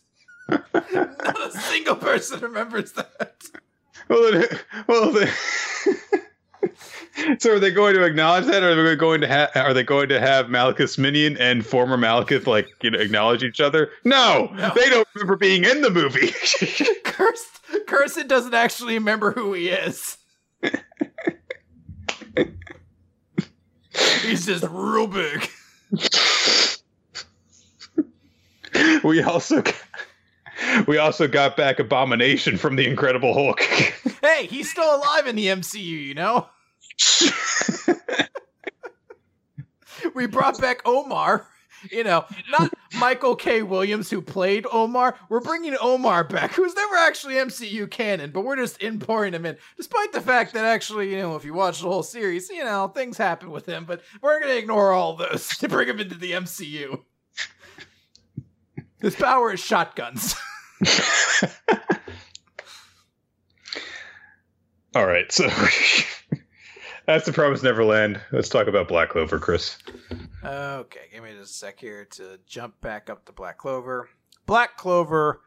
Not a single person remembers that. Well, it, well, the, So are they going to acknowledge that, or are they going to have? Are they going to have Minion and former Malekith like you know acknowledge each other? No, No. they don't remember being in the movie. Kirsten doesn't actually remember who he is. He's just real big. we also we also got back Abomination from the Incredible Hulk. Hey, he's still alive in the MCU, you know? We brought back Omar. You know, not Michael K. Williams who played Omar. We're bringing Omar back, who's never actually MCU canon, but we're just importing him in. Despite the fact that actually, you know, if you watch the whole series, you know, things happen with him, but we're going to ignore all those to bring him into the MCU. His power is shotguns. All right, so that's the Promise Neverland. Let's talk about Black Clover, Chris. Okay, give me just a sec here to jump back up to Black Clover. Black Clover,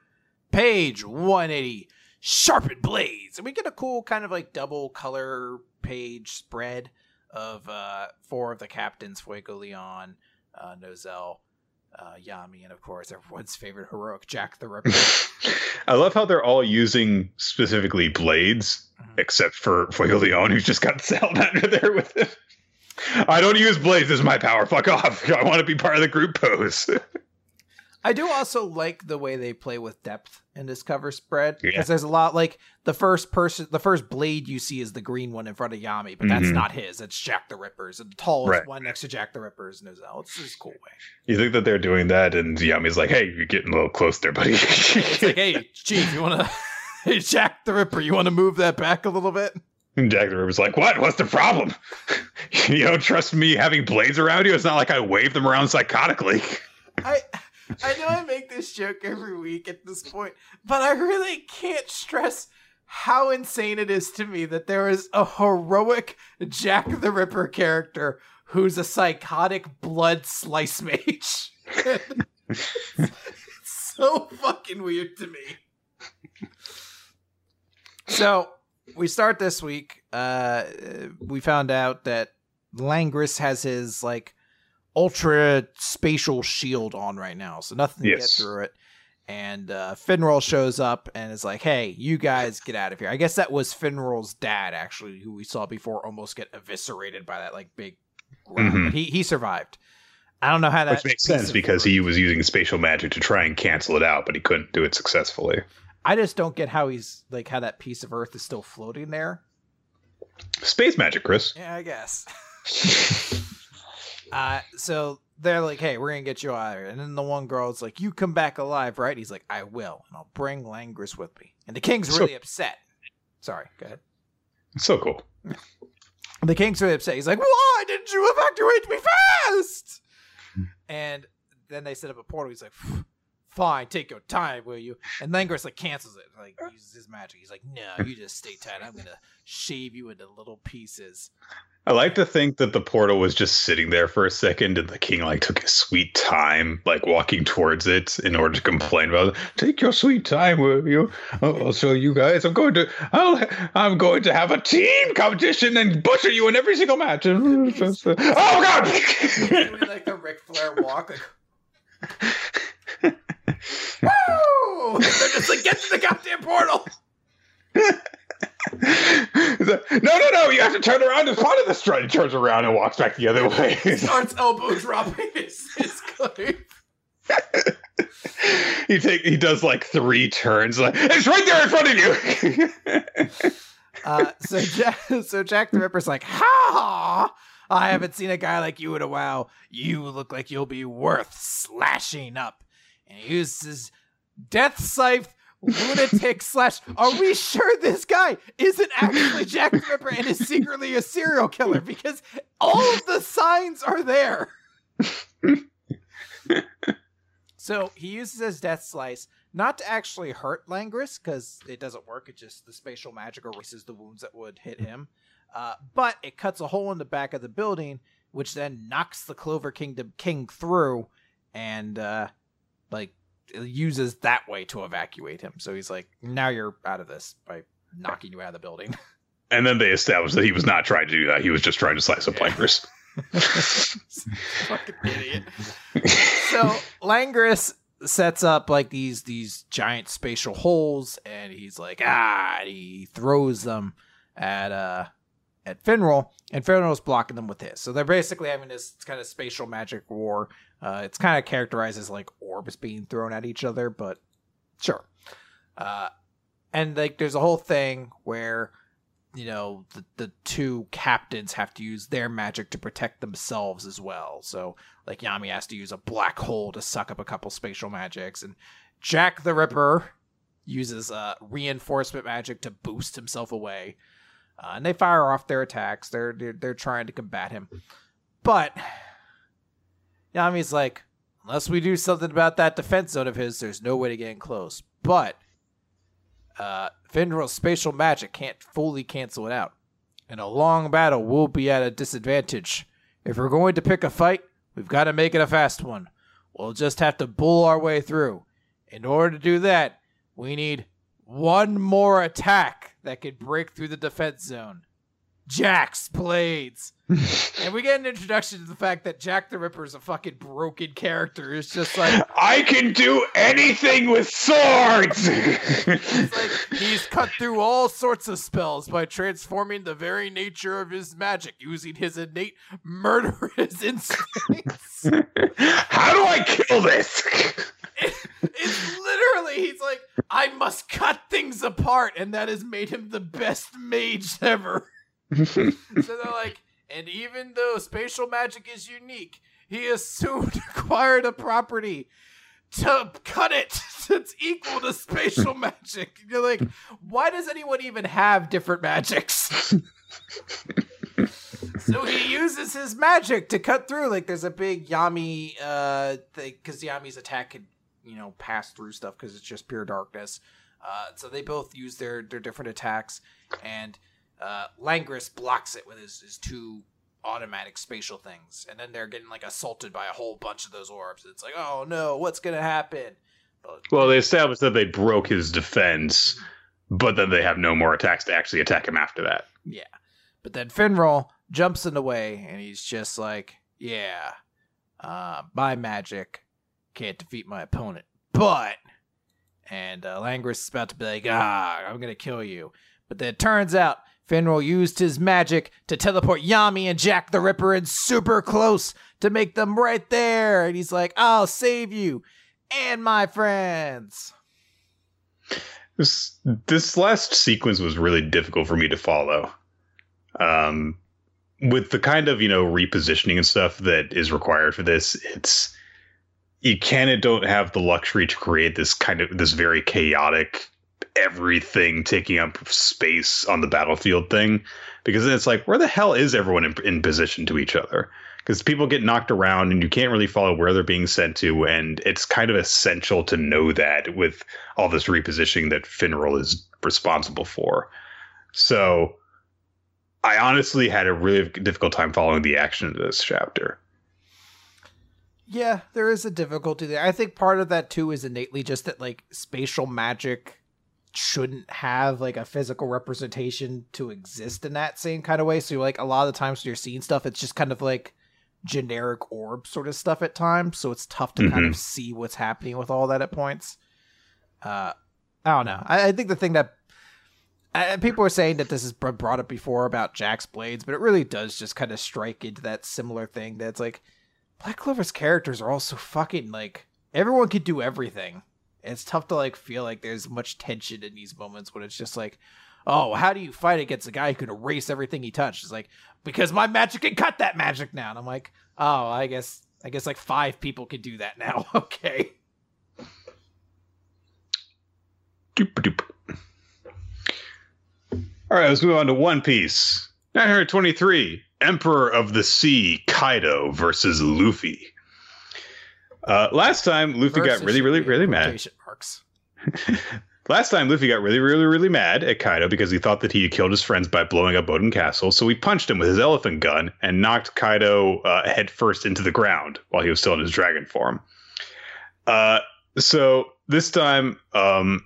page 180, Sharpened Blades. And we get a cool kind of like double color page spread of uh, four of the captains Fuego Leon, uh, Nozel, uh, Yami, and of course everyone's favorite heroic Jack the Ripper. I love how they're all using specifically blades, Mhm. except for Fuego Leon, who's just got Salamander there with him. I don't use blades. This is my power. Fuck off. I want to be part of the group pose. I do also like the way they play with depth in this cover spread because Yeah. there's a lot like the first person, the first blade you see is the green one in front of Yami, but that's Mhm. not his. It's Jack the Ripper's, and the tallest Right. one next to Jack the Ripper's Nozel. It's just cool way. You think that they're doing that, and Yami's like, "Hey, you're getting a little close there, buddy." It's like, hey, Chief, you want to, hey, Jack the Ripper, you want to move that back a little bit? And Jack the Ripper's like, "What? What's the problem? you don't trust me having blades around you? It's not like I wave them around psychotically." I I know I make this joke every week at this point, but I really can't stress how insane it is to me that there is a heroic Jack the Ripper character who's a psychotic blood slice mage. it's so fucking weird to me. So we start this week. Uh, we found out that Langris has his like ultra spatial shield on right now, so nothing to get through it. And uh, Finral shows up and is like, "Hey, you guys get out of here." I guess that was Finral's dad, actually, who we saw before almost get eviscerated by that like big. Mhm. But he he survived. I don't know how that Which makes sense because work- he was using spatial magic to try and cancel it out, but he couldn't do it successfully. I just don't get how he's like how that piece of Earth is still floating there. Space magic, Chris. Yeah, I guess. uh, so they're like, "Hey, we're gonna get you out of here." And then the one girl's like, "You come back alive, right?" He's like, "I will, and I'll bring Langris with me." And the king's So- really upset. Sorry, go ahead. So cool. The king's really upset. He's like, "Why didn't you evacuate me fast?" and then they set up a portal. He's like, "Fine, take your time, will you?" And Langris like cancels it. Like uses his magic. He's like, "No, you just stay tight. I'm gonna shave you into little pieces." I like to think that the portal was just sitting there for a second, and the king like took his sweet time, like walking towards it in order to complain about it. Take your sweet time, will you? I'll I'll show you guys. I'm going to, I'll, I'm going to have a team competition and butcher you in every single match. oh God! doing like the Ric Flair walk. Like, Woo! They're just like, get to the goddamn portal. Like, no, no, no! You have to turn around as part of the strut. He turns around and walks back the other way. Starts elbow dropping his, his he take he does like three turns. Like it's right there in front of you. Uh, so Jack, so Jack the Ripper's like, ha! I haven't seen a guy like you in a while. You look like you'll be worth slashing up. And he uses Death Scythe, lunatic slash. Are we sure this guy isn't actually Jack Ripper and is secretly a serial killer? Because all of the signs are there. so he uses his Death Slice not to actually hurt Langris because it doesn't work. It just the spatial magic erases the wounds that would hit him. Uh, but it cuts a hole in the back of the building, which then knocks the Clover Kingdom King through, and uh, like uses that way to evacuate him. So he's like, "Now you're out of this by knocking you out of the building." And then they established that he was not trying to do that. He was just trying to slice up Yeah. plankers. Fucking idiot. so Langris sets up like these these giant spatial holes, and he's like, ah, and he throws them at uh at Finral, and Finral's blocking them with his. So they're basically having this kind of spatial magic war. Uh, it's kind of characterized as like orbs being thrown at each other, but sure. Uh, and like there's a whole thing where you know the, the two captains have to use their magic to protect themselves as well. So like yami has to use a black hole to suck up a couple spatial magics and jack the ripper uses uh, reinforcement magic to boost himself away. Uh, and they fire off their attacks. They're, they're they're trying to combat him. But yami's like unless we do something about that defense zone of his there's no way to get in close but uh, Finral's spatial magic can't fully cancel it out. And a long battle will be at a disadvantage. If we're going to pick a fight, we've got to make it a fast one. We'll just have to bull our way through. In order to do that, we need one more attack that could break through the defense zone. Jack's blades. and we get an introduction to the fact that Jack the Ripper is a fucking broken character. It's just like I can do anything with swords. It's like he's cut through all sorts of spells by transforming the very nature of his magic, using his innate murderous instincts. How do I kill this? it's literally, he's like, I must cut things apart, and that has made him the best mage ever. So they're like, and even though spatial magic is unique, he has soon acquired a property to cut it that's equal to spatial magic. You're like, why does anyone even have different magics? so he uses his magic to cut through. Like, there's a big Yami, uh, because Yami's attack could, you know, pass through stuff because it's just pure darkness. Uh, so they both use their their different attacks, and uh, Langris blocks it with his, his two automatic spatial things, and then they're getting like assaulted by a whole bunch of those orbs. It's like, oh no, what's gonna happen? But, well, they established that they broke his defense, but then they have no more attacks to actually attack him after that. yeah, but then Finral jumps in the way, and he's just like, yeah, uh, my magic can't defeat my opponent, but. And uh, Langris is about to be like, ah, I'm gonna kill you. But then it turns out Finral used his magic to teleport Yami and Jack the Ripper in super close to make them right there. And he's like, I'll save you and my friends. This this last sequence was really difficult for me to follow. Um, with the kind of you know repositioning and stuff that is required for this, it's you can and don't have the luxury to create this kind of this very chaotic everything taking up space on the battlefield thing. Because then it's like where the hell is everyone in, in position to each other? Because people get knocked around and you can't really follow where they're being sent to and it's kind of essential to know that with all this repositioning that Finral is responsible for. So I honestly had a really difficult time following the action of this chapter. Yeah, there is a difficulty there. I think part of that too is innately just that like spatial magic shouldn't have like a physical representation to exist in that same kind of way. So like a lot of the times when you're seeing stuff, it's just kind of like generic orb sort of stuff at times. So it's tough to kind of see what's happening with all that at points. Uh, I don't know. I, I think the thing that uh, people are saying that this is brought up before about Jack's blades, but it really does just kind of strike into that similar thing that's like Black Clover's characters are all so fucking like everyone could do everything. It's tough to like feel like there's much tension in these moments when it's just like, oh, how do you fight against a guy who can erase everything he touched? It's like because my magic can cut that magic now. And I'm like, oh, I guess I guess like five people can do that now. okay. Doop doop. All right, let's move on to One Piece. 923, Emperor of the Sea, Kaido versus Luffy. Uh, last time, Luffy Versus got really, really, really mad. Marks. Last time, Luffy got really, really, really mad at Kaido because he thought that he had killed his friends by blowing up Oden Castle. So he punched him with his elephant gun and knocked Kaido uh, head first into the ground while he was still in his dragon form. Uh, so this time, um,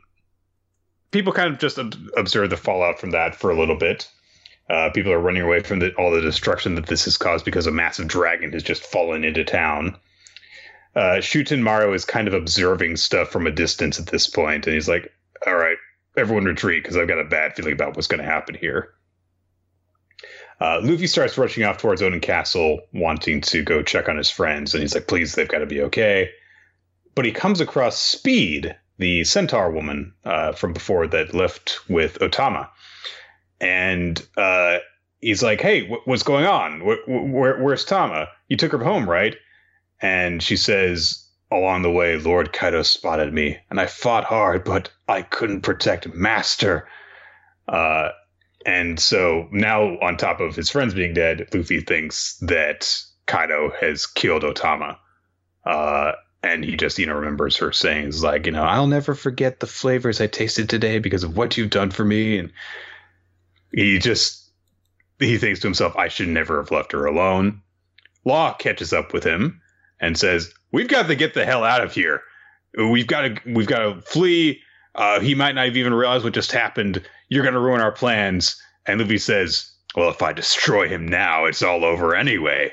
people kind of just ob- observed the fallout from that for a little bit. Uh, people are running away from the, all the destruction that this has caused because a massive dragon has just fallen into town. Uh, Shuten Maru is kind of observing stuff from a distance at this point, and he's like, "All right, everyone retreat because I've got a bad feeling about what's going to happen here." Uh, Luffy starts rushing off towards Oden Castle, wanting to go check on his friends, and he's like, "Please, they've got to be okay." But he comes across Speed, the centaur woman uh, from before that left with Otama, and uh, he's like, "Hey, wh- what's going on? Wh- wh- where's Tama? You took her home, right?" And she says, "Along the way, Lord Kaido spotted me, and I fought hard, but I couldn't protect Master." Uh, and so now, on top of his friends being dead, Luffy thinks that Kaido has killed Otama. Uh, and he just, you know, remembers her saying, like, you know, I'll never forget the flavors I tasted today because of what you've done for me. And he just, he thinks to himself, I should never have left her alone. Law catches up with him and says, We've got to get the hell out of here. We've got to, we've got to flee. Uh, he might not have even realized what just happened. You're going to ruin our plans. And Luffy says, Well, if I destroy him now, it's all over anyway.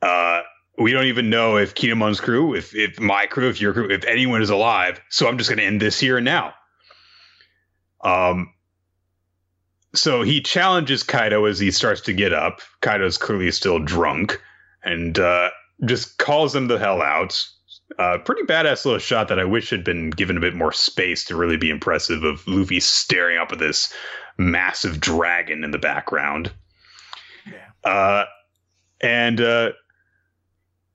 Uh, we don't even know if Kin'emon's crew, if, if my crew, if your crew, if anyone is alive. So I'm just going to end this here and now. Um, so he challenges Kaido as he starts to get up. Kaido's clearly still drunk and uh, just calls him the hell out. Uh, pretty badass little shot that I wish had been given a bit more space to really be impressive of Luffy staring up at this massive dragon in the background. Yeah. Uh, and uh,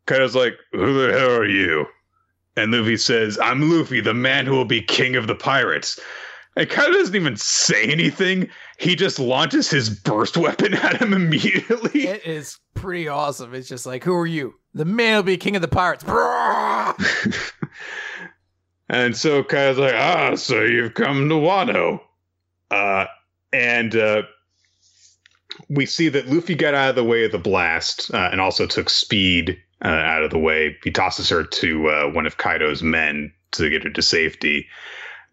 Kaido's like, Who the hell are you? And Luffy says, I'm Luffy, the man who will be king of the pirates. And Kaido doesn't even say anything. He just launches his burst weapon at him immediately. It is pretty awesome. It's just like, who are you? The man will be king of the pirates. and so Kaido's like, ah, so you've come to Wano. Uh, and uh, we see that Luffy got out of the way of the blast uh, and also took speed uh, out of the way. He tosses her to uh, one of Kaido's men to get her to safety.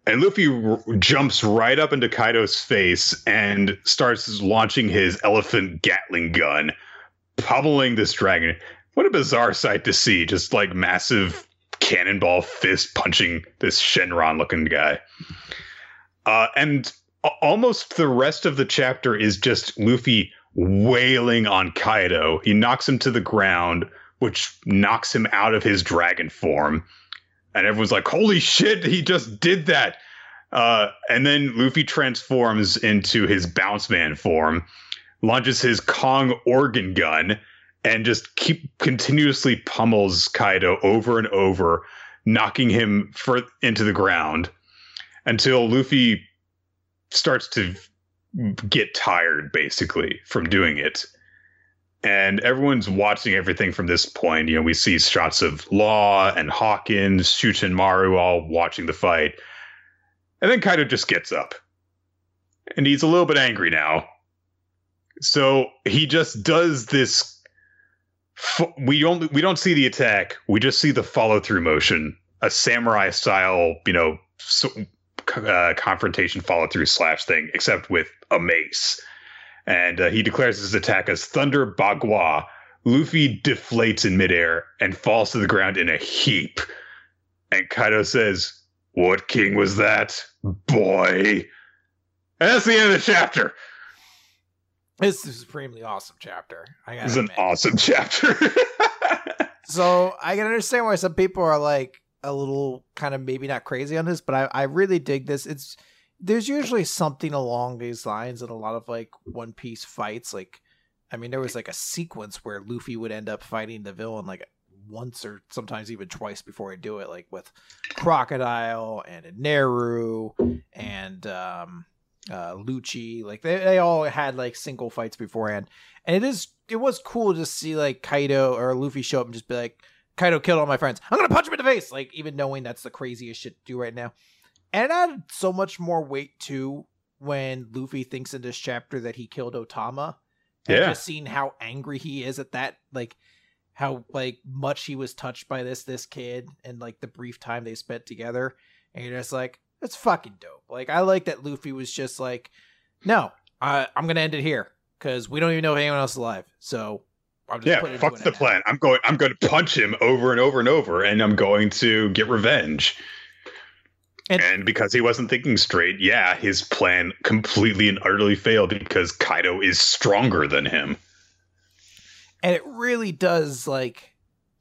And Luffy r- jumps right up into Kaido's face and starts launching his elephant Gatling gun, pummeling this dragon. What a bizarre sight to see! Just like massive cannonball fist punching this Shenron looking guy. Uh, and a- almost the rest of the chapter is just Luffy wailing on Kaido. He knocks him to the ground, which knocks him out of his dragon form. And everyone's like, holy shit, he just did that. Uh, and then Luffy transforms into his Boundman form, launches his Kong organ gun, and just keep continuously pummels Kaido over and over, knocking him for, into the ground until Luffy starts to get tired, basically, from doing it and everyone's watching everything from this point. You know, we see shots of Law and Hawkins, Shuten Maru all watching the fight. And then Kaido just gets up. And he's a little bit angry now. So he just does this we don't we don't see the attack. We just see the follow through motion, a samurai style, you know, so, uh, confrontation follow through slash thing, except with a mace and uh, he declares his attack as Thunder Bagua. Luffy deflates in midair and falls to the ground in a heap. And Kaido says, What king was that? Boy. And that's the end of the chapter. It's a supremely awesome chapter. I is gotta an awesome chapter. So I can understand why some people are like a little kind of maybe not crazy on this, but I, I really dig this. It's there's usually something along these lines in a lot of like One Piece fights. Like, I mean, there was like a sequence where Luffy would end up fighting the villain like once or sometimes even twice before he do it, like with Crocodile and Neru and um uh Lucci. Like they, they all had like single fights beforehand. And it is it was cool to see like Kaido or Luffy show up and just be like, Kaido killed all my friends. I'm gonna punch him in the face. Like even knowing that's the craziest shit to do right now. And it added so much more weight too when Luffy thinks in this chapter that he killed Otama. And Yeah. just seeing how angry he is at that, like how like much he was touched by this this kid and like the brief time they spent together. And you're just like, that's fucking dope. Like I like that Luffy was just like, no, I, I'm gonna end it here because we don't even know if anyone else is alive. So I'm just Yeah, putting fuck the plan. I'm going. I'm going to punch him over and over and over, and I'm going to get revenge. And- And, because he wasn't thinking straight, yeah, his plan completely and utterly failed because Kaido is stronger than him. and it really does like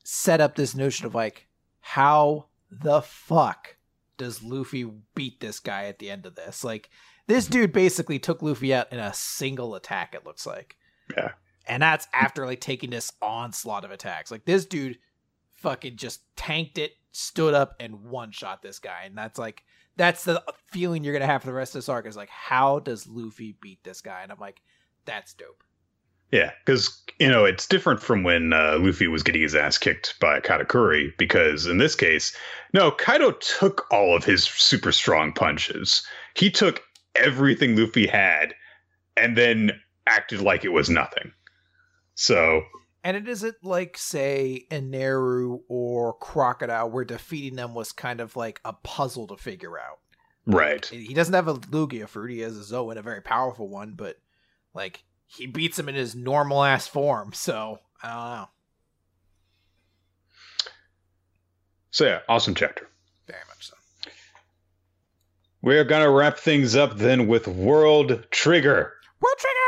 set up this notion of like how the fuck does Luffy beat this guy at the end of this? Like this dude basically took Luffy out in a single attack. It looks like, Yeah. and that's after like taking this onslaught of attacks. Like this dude fucking just tanked it, stood up, and one shot this guy, and that's like. That's the feeling you're gonna have for the rest of this arc. Is like, how does Luffy beat this guy? And I'm like, that's dope. Yeah, because you know it's different from when uh, Luffy was getting his ass kicked by Katakuri. Because in this case, no, Kaido took all of his super strong punches. He took everything Luffy had, and then acted like it was nothing. So And it isn't like, say, Eneru or Crocodile, where defeating them was kind of like a puzzle to figure out. right, He doesn't have a Logia fruit, he has a Zoan, a very powerful one, but like he beats him in his normal ass form, so I don't know. so yeah, awesome chapter. Very much so. We're gonna wrap things up then with World Trigger. World Trigger!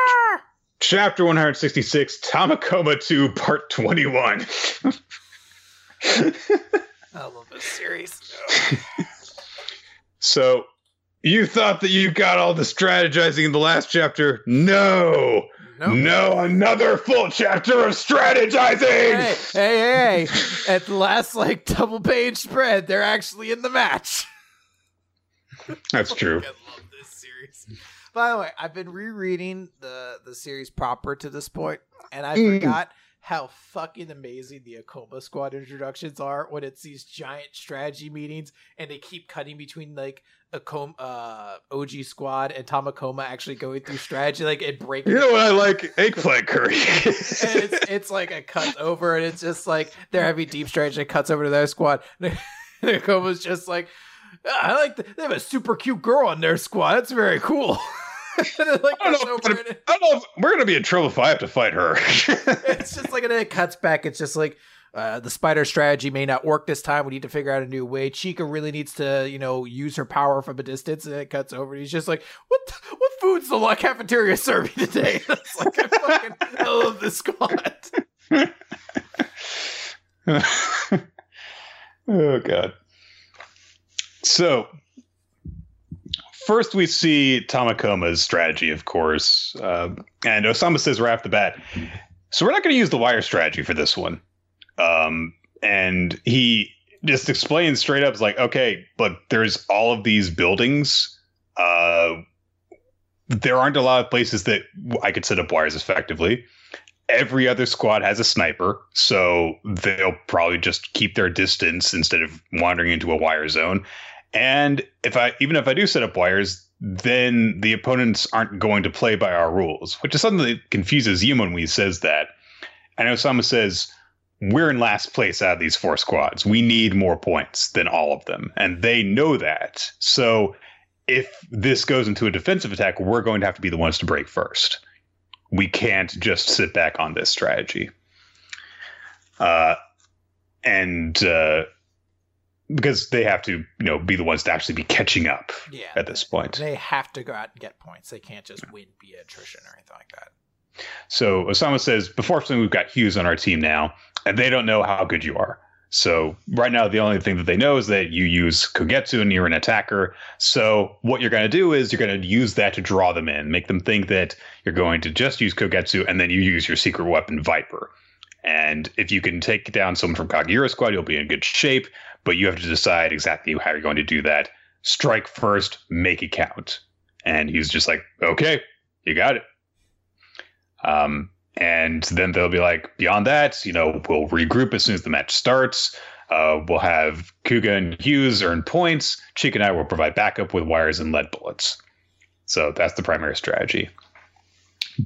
Chapter 166, Tamakoma 2, Part 21. I love this series. so, you thought that you got all the strategizing in the last chapter? No! No. No, another full chapter of strategizing! Hey, hey, hey! At the last like double page spread, they're actually in the match. That's true. I love this series. By the way, I've been rereading the the series proper to this point, and I Mm. forgot how fucking amazing the Ikoma Squad introductions are when it's these giant strategy meetings, and they keep cutting between like Ikoma, uh, OG Squad and Tamakoma actually going through strategy, like and breaking. You know what I like? Eggplant curry. and it's it's like a cut over, and it's just like they're having deep strategy. It cuts over to their squad. And Ikoma's just like, "Ah, I like. The, they have a super cute girl on their squad. That's very cool. and like I don't cuts know, over, and it- I don't know if we're gonna be in trouble if I have to fight her. it's just like, and then it cuts back. It's just like. Uh, the spider strategy may not work this time. We need to figure out a new way. Chica really needs to, you know, use her power from a distance. And it cuts over. And he's just like, "What? the- what food's the la- cafeteria serving today?" It's like, I fucking I love this squad. oh god. So first we see Tamakoma's strategy, of course, um, and Osamu says right off the bat. So we're not going to use the wire strategy for this one, um, and he just explains straight up, "Is like, okay, but there's all of these buildings. Uh, there aren't a lot of places that I could set up wires effectively." every other squad has a sniper, so they'll probably just keep their distance instead of wandering into a wire zone. And if I even if I do set up wires, then the opponents aren't going to play by our rules, which is something that confuses Yuma when he says that. And Osamu says, We're in last place out of these four squads. We need more points than all of them. And they know that. So if this goes into a defensive attack, we're going to have to be the ones to break first we can't just sit back on this strategy. Uh, and uh, because they have to, you know, be the ones to actually be catching up Yeah. at this point. They have to go out and get points. They can't just win via attrition or anything like that. So Osamu says, "Unfortunately, we've got Hyuse on our team now, and they don't know how good you are. So right now, the only thing that they know is that you use Kogetsu and you're an attacker. So what you're going to do is you're going to use that to draw them in, make them think that you're going to just use Kogetsu, and then you use your secret weapon Viper. And if you can take down someone from Kageura Squad, you'll be in good shape. But you have to decide exactly how you're going to do that. Strike first, make it count." And he's just like, "Okay, you got it." Um, and then they'll be like, beyond that, you know, we'll regroup as soon as the match starts. Uh, we'll have Kuga and Hyuse earn points. Cheek and I will provide backup with wires and lead bullets. So that's the primary strategy.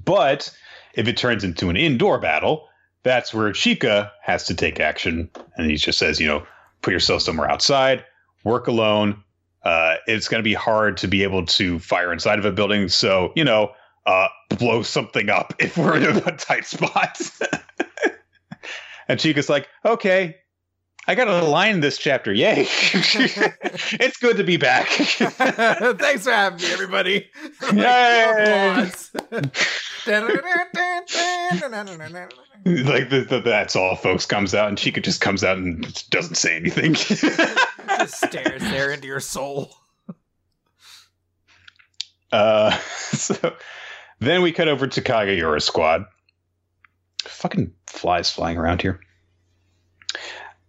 But if it turns into an indoor battle, that's where Chica has to take action. And he just says, you know, put yourself somewhere outside, work alone. Uh, it's going to be hard to be able to fire inside of a building. So, you know, uh, blow something up if we're in a tight spot. and Chica's like, okay, I got a line in this chapter. Yay. it's good to be back. Thanks for having me, everybody. Yay! Like the, the, that's all folks comes out and Chica just comes out and doesn't say anything. Just stares there into your soul. uh, so then we cut over to Kageura's squad. Fucking flies flying around here.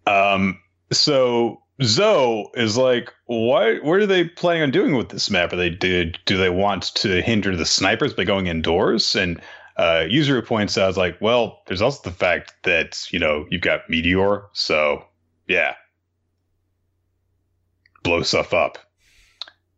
Um, so Zoe is like, what? What are they planning on doing with this map? Are they did? Do they want to hinder the snipers by going indoors? And uh, Yuzuru points out, like, well, there's also the fact that you know you've got Meteor, so yeah, blow stuff up.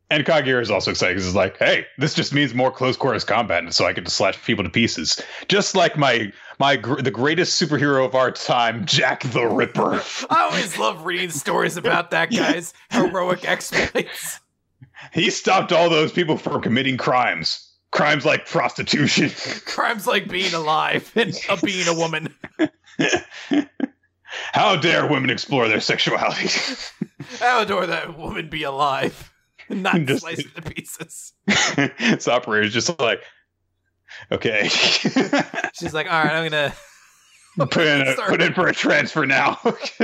And Kageura is also excited because it's like, hey, this just means more close quarters combat, and so I get to slash people to pieces, just like my my gr- the greatest superhero of our time, Jack the Ripper. I always love reading stories about that guy's heroic exploits. he stopped all those people from committing crimes, crimes like prostitution. Crimes like being alive and uh, being a woman. How dare women explore their sexuality? How dare that woman be alive. And not Just- sliced into pieces. this operator's just like, okay, She's like, all right, I'm gonna, put in a, put in for a transfer now.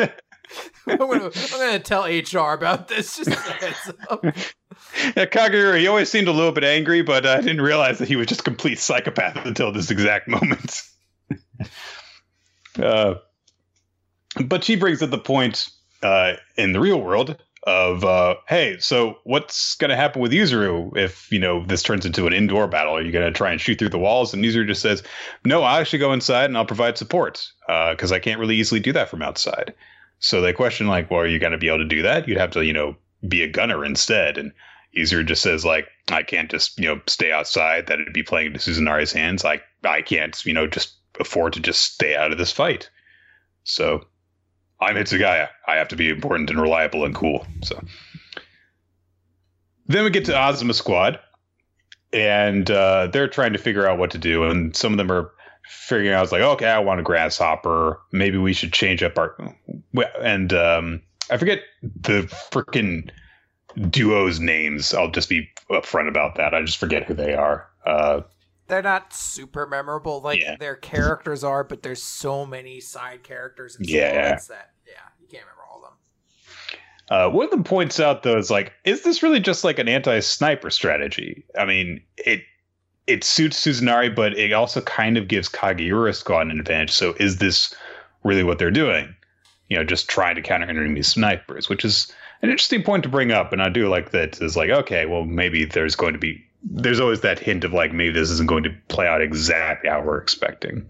I'm gonna, I'm gonna tell HR about this. Just a heads up. Yeah, Kageura, he always seemed a little bit angry, but I didn't realize that he was just complete psychopath until this exact moment. uh, but she brings up the point uh, in the real world of, uh, hey, so what's going to happen with Yuzuru if, you know, this turns into an indoor battle? Are you going to try and shoot through the walls? And Yuzuru just says, no, I'll actually go inside and I'll provide support because I can't really easily do that from outside. So they question, like, well, are you going to be able to do that? You'd have to, you know, be a gunner instead. And Yuzuru just says like, I can't just you know stay outside. That'd be playing into Suzunari's hands. I I can't you know just afford to just stay out of this fight. So I'm Hitsugaya. I have to be important and reliable and cool. So then we get to Azuma Squad, and uh, they're trying to figure out what to do. And some of them are figuring out, like, okay, I want a grasshopper. Maybe we should change up our. And um, I forget the freaking duo's names. I'll just be upfront about that. I just forget who they are. Uh, They're not super memorable like Yeah. their characters are, but there's so many side characters and Yeah. that yeah, you can't remember all of them. uh, one of them points out though is like, is this really just like an anti-sniper strategy? I mean, it it suits Suzunari, but it also kind of gives Kageura Squad an advantage. So is this really what they're doing? You know, just trying to counter enemy snipers, which is an interesting point to bring up. And I do like that. Is like, okay, well, maybe there's going to be there's always that hint of like maybe this isn't going to play out exactly how we're expecting.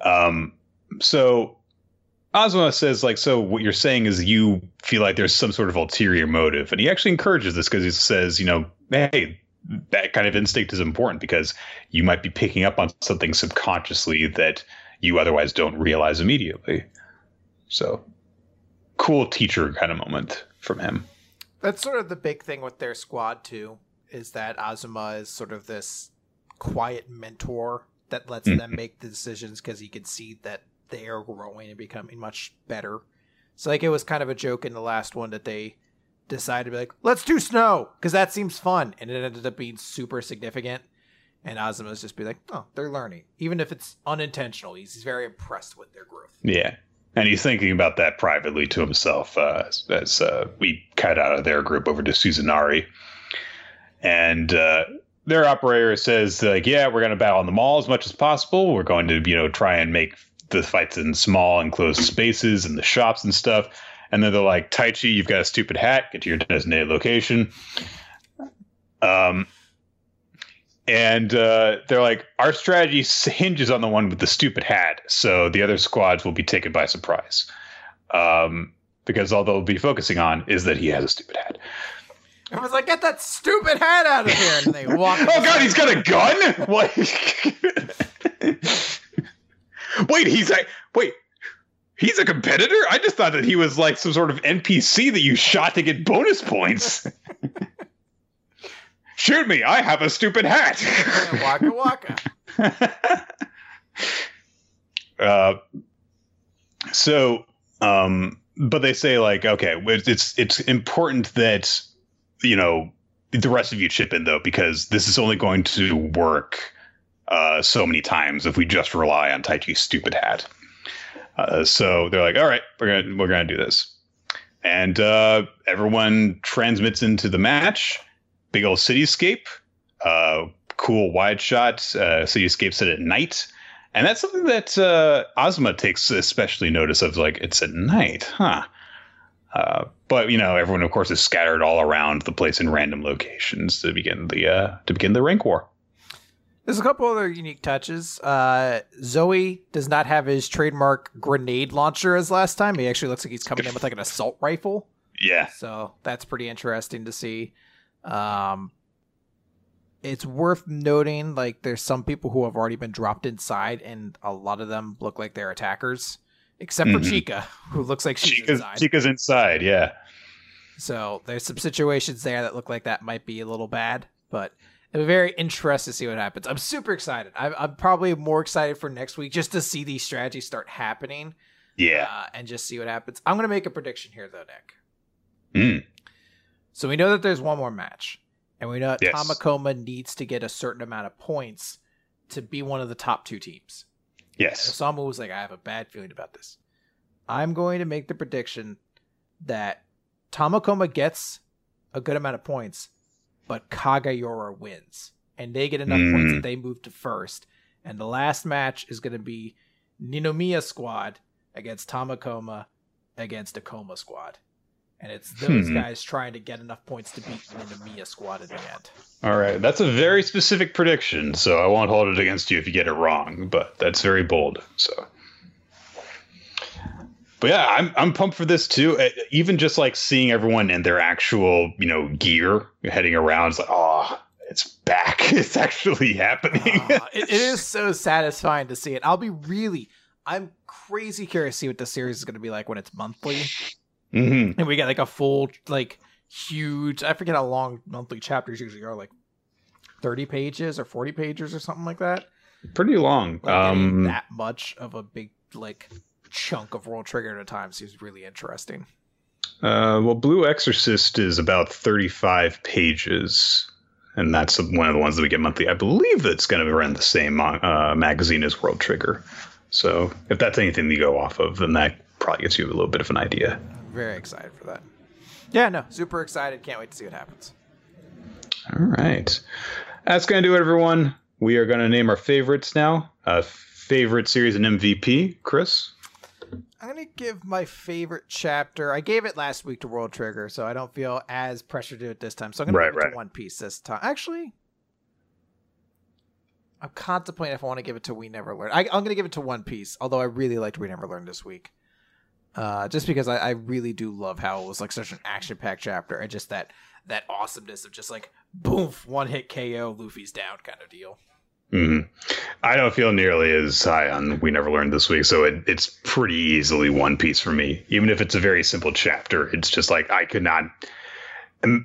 Um, so Azuma says like, so what you're saying is you feel like there's some sort of ulterior motive, and he actually encourages this because he says, you know, hey, that kind of instinct is important because you might be picking up on something subconsciously that you otherwise don't realize immediately. So, cool teacher kind of moment from him. That's sort of the big thing with their squad too, is that Azuma is sort of this quiet mentor that lets hmm. them make the decisions because he can see that they are growing and becoming much better. So like it was kind of a joke in the last one that they decided to be like, let's do snow because that seems fun, and it ended up being super significant. And Azuma's just be like, oh, they're learning, even if it's unintentional. He's, he's very impressed with their growth. Yeah. And he's thinking about that privately to himself uh, as, uh, we cut out of their group over to Suzunari. And uh, their operator says, like, yeah, we're going to battle on the mall as much as possible. We're going to, you know, try and make the fights in small enclosed spaces and the shops and stuff. And then they're like, Taichi, you've got a stupid hat. Get to your designated location. Um, and uh, they're like, our strategy hinges on the one with the stupid hat, so the other squads will be taken by surprise. Um, because all they'll be focusing on is that he has a stupid hat. I was like, get that stupid hat out of here, and they walk. Oh god, he's got a gun! What? wait, he's a wait. He's a competitor? I just thought that he was like some sort of NPC that you shot to get bonus points. Shoot me! I have a stupid hat. waka waka. uh, so, um, but they say like, okay, it's it's important that you know the rest of you chip in though, because this is only going to work uh, so many times if we just rely on Taichi's stupid hat. Uh, so they're like, all right, we're gonna we're gonna do this, and uh, everyone transmits into the match. Big old cityscape, uh, cool wide shot uh, cityscape set at night, and that's something that uh, Ozma takes especially notice of. Like it's at night, huh? Uh, but you know, everyone of course is scattered all around the place in random locations to begin the uh, to begin the rank war. There's a couple other unique touches. Uh, Zoe does not have his trademark grenade launcher as last time. He actually looks like he's coming in with like an assault rifle. Yeah. So that's pretty interesting to see. Um, it's worth noting like there's some people who have already been dropped inside, and a lot of them look like they're attackers, except for Mhm. Chica, who looks like she's Chica's, inside. Chica's inside. Yeah. So there's some situations there that look like that might be a little bad, but I'm very interested to see what happens. I'm super excited. I'm, I'm probably more excited for next week just to see these strategies start happening Yeah. uh, and just see what happens. I'm going to make a prediction here, though, Nick. Mm. So we know that there's one more match, and we know that Yes. Tamakoma needs to get a certain amount of points to be one of the top two teams. Yes. Osamu was like, I have a bad feeling about this. I'm going to make the prediction that Tamakoma gets a good amount of points, but Kageura wins. And they get enough points Mm. that they move to first. And the last match is going to be Ninomiya squad against Tamakoma against Ikoma squad. And it's those Hmm. guys trying to get enough points to beat the Ninomiya squad at the end. All right. That's a very specific prediction, so I won't hold it against you if you get it wrong, but that's very bold. So But yeah, I'm I'm pumped for this too. Even just like seeing everyone in their actual, you know, gear heading around, it's like, oh, it's back. It's actually happening. It, it is so satisfying to see it. I'll be really, I'm crazy curious to see what the series is going to be like when it's monthly, hmm and we get like a full, like huge. I forget how long monthly chapters usually are, like thirty pages or forty pages or something like that. Pretty long. Like Um, that much of a big like chunk of World Trigger at a time seems really interesting. Uh, well, Blue Exorcist is about 35 pages, and that's one of the ones that we get monthly. I believe that's going to run the same uh, magazine as World Trigger. So if that's anything to go off of, then that probably gets you a little bit of an idea. I'm very excited for that. Yeah, no, super excited. Can't wait to see what happens. All right. That's going to do it, everyone. We are going to name our favorites now. Uh, favorite series and MVP, Chris? I'm gonna give my favorite chapter. I gave it last week to World Trigger, so I don't feel as pressured to do it this time. So I'm gonna Right, give it right. to One Piece this time. Actually, I'm contemplating if I want to give it to We Never Learn. I, I'm gonna give it to One Piece, although I really liked We Never Learn this week. Uh, just because I, I really do love how it was like such an action-packed chapter, and just that that awesomeness of just like boom, one hit KO, Luffy's down kind of deal. hmm I don't feel nearly as high on We Never Learned this week, so it, it's pretty easily One Piece for me. Even if it's a very simple chapter, it's just like I could not,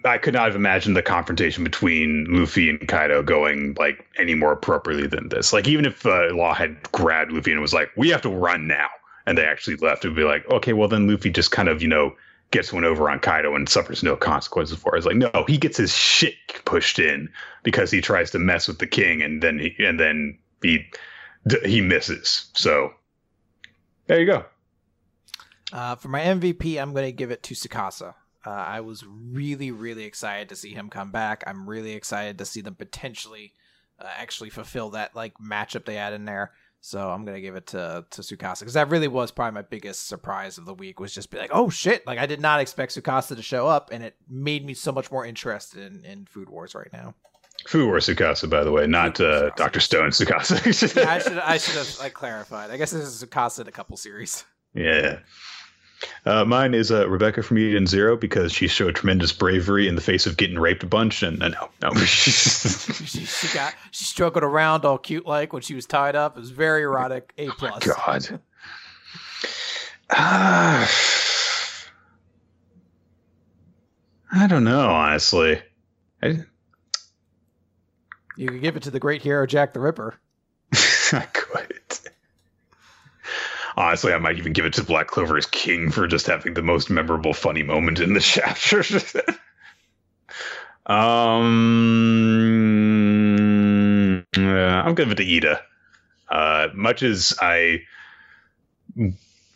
I could not have imagined the confrontation between Luffy and Kaido going like any more appropriately than this. Like even if uh, Law had grabbed Luffy and was like, "We have to run now," and they actually left, it would be like, okay, well then Luffy just kind of you know gets one over on Kaido and suffers no consequences for it. It's like, no, he gets his shit pushed in because he tries to mess with the king and then he and then he he misses. So there you go. Uh, for my MVP, I'm going to give it to Tsukasa. Uh, I was really, really excited to see him come back. I'm really excited to see them potentially uh, actually fulfill that like matchup they had in there. So I'm gonna give it to to Tsukasa because that really was probably my biggest surprise of the week was just be like, oh shit! Like I did not expect Tsukasa to show up, and it made me so much more interested in, in Food Wars right now. Food Wars Tsukasa, by the way, not uh, Doctor Stone Tsukasa. Yeah, I should I should have like clarified. I guess this is Tsukasa in a couple series. yeah. Uh, mine is uh, Rebecca from Eden Zero because she showed tremendous bravery in the face of getting raped a bunch. And uh, no, no. she, she got she struggled around all cute like when she was tied up. It was very erotic. A plus. God. Ah. I don't know, honestly. I, You could give it to the great hero Jack the Ripper. I could. Honestly, I might even give it to Black Clover as king for just having the most memorable, funny moment in the chapter. um, yeah, I'm give it to Iida. Uh, much as I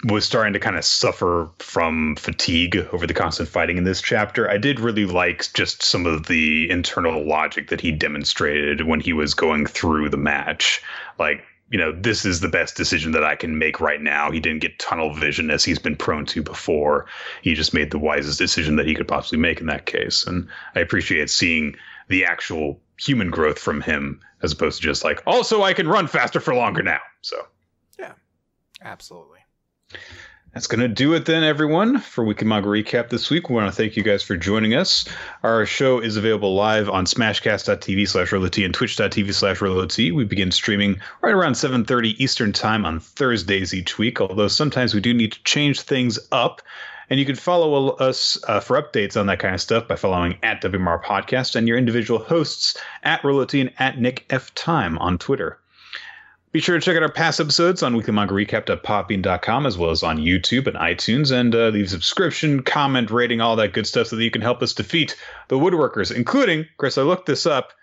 was starting to kind of suffer from fatigue over the constant fighting in this chapter, I did really like just some of the internal logic that he demonstrated when he was going through the match. Like, you know, this is the best decision that I can make right now. He didn't get tunnel vision as he's been prone to before. He just made the wisest decision that he could possibly make in that case. And I appreciate seeing the actual human growth from him as opposed to just like, also, I can run faster for longer now. So. Yeah, absolutely. That's going to do it then, everyone, for Weekly Manga Recap this week. We want to thank you guys for joining us. Our show is available live on smashcast.tv slash and twitch.tv slash. We begin streaming right around 7.30 Eastern Time on Thursdays each week, although sometimes we do need to change things up. And you can follow us uh, for updates on that kind of stuff by following at WMR Podcast and your individual hosts at RoloT and at Nick F. Time on Twitter. Be sure to check out our past episodes on weeklymangarecap.podbean.com as well as on YouTube and iTunes and uh, leave subscription, comment, rating, all that good stuff so that you can help us defeat the woodworkers, including, Chris, I looked this up.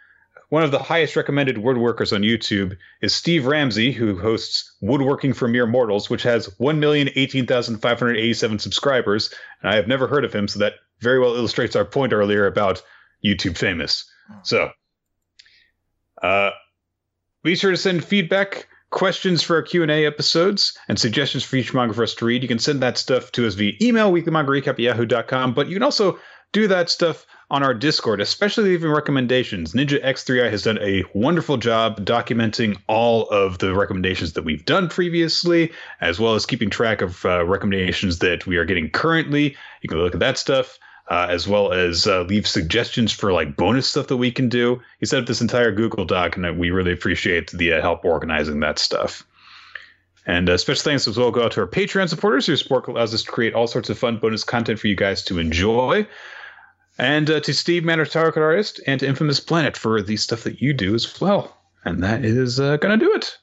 One of the highest recommended woodworkers on YouTube is Steve Ramsey, who hosts Woodworking for Mere Mortals, which has 1,018,587 subscribers. And I have never heard of him, so that very well illustrates our point earlier about YouTube famous. So, uh, be sure to send feedback, questions for our Q&A episodes, and suggestions for each manga for us to read. You can send that stuff to us via email, weeklymangarecap at yahoo.com, but you can also do that stuff on our Discord, especially leaving recommendations. Ninja X3i has done a wonderful job documenting all of the recommendations that we've done previously, as well as keeping track of uh, recommendations that we are getting currently. You can look at that stuff uh, as well as uh, leave suggestions for like bonus stuff that we can do. He set up this entire Google Doc, and we really appreciate the uh, help organizing that stuff. And uh, special thanks as well go out to our Patreon supporters. Your support allows us to create all sorts of fun bonus content for you guys to enjoy. And uh, to Steve Manor Target Artist and to Infamous Planet for the stuff that you do as well. And that is uh, going to do it.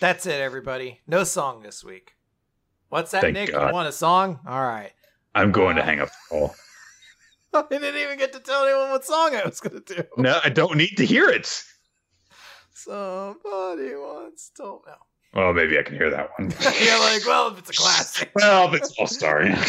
That's it, everybody. No song this week. What's that, Thank Nick? God. You want a song? All right. I'm going to hang up the call. I didn't even get to tell anyone what song I was going to do. No, I don't need to hear it. Somebody wants to know. Well, maybe I can hear that one. You're like, well, if it's a classic. well, if it's all starry.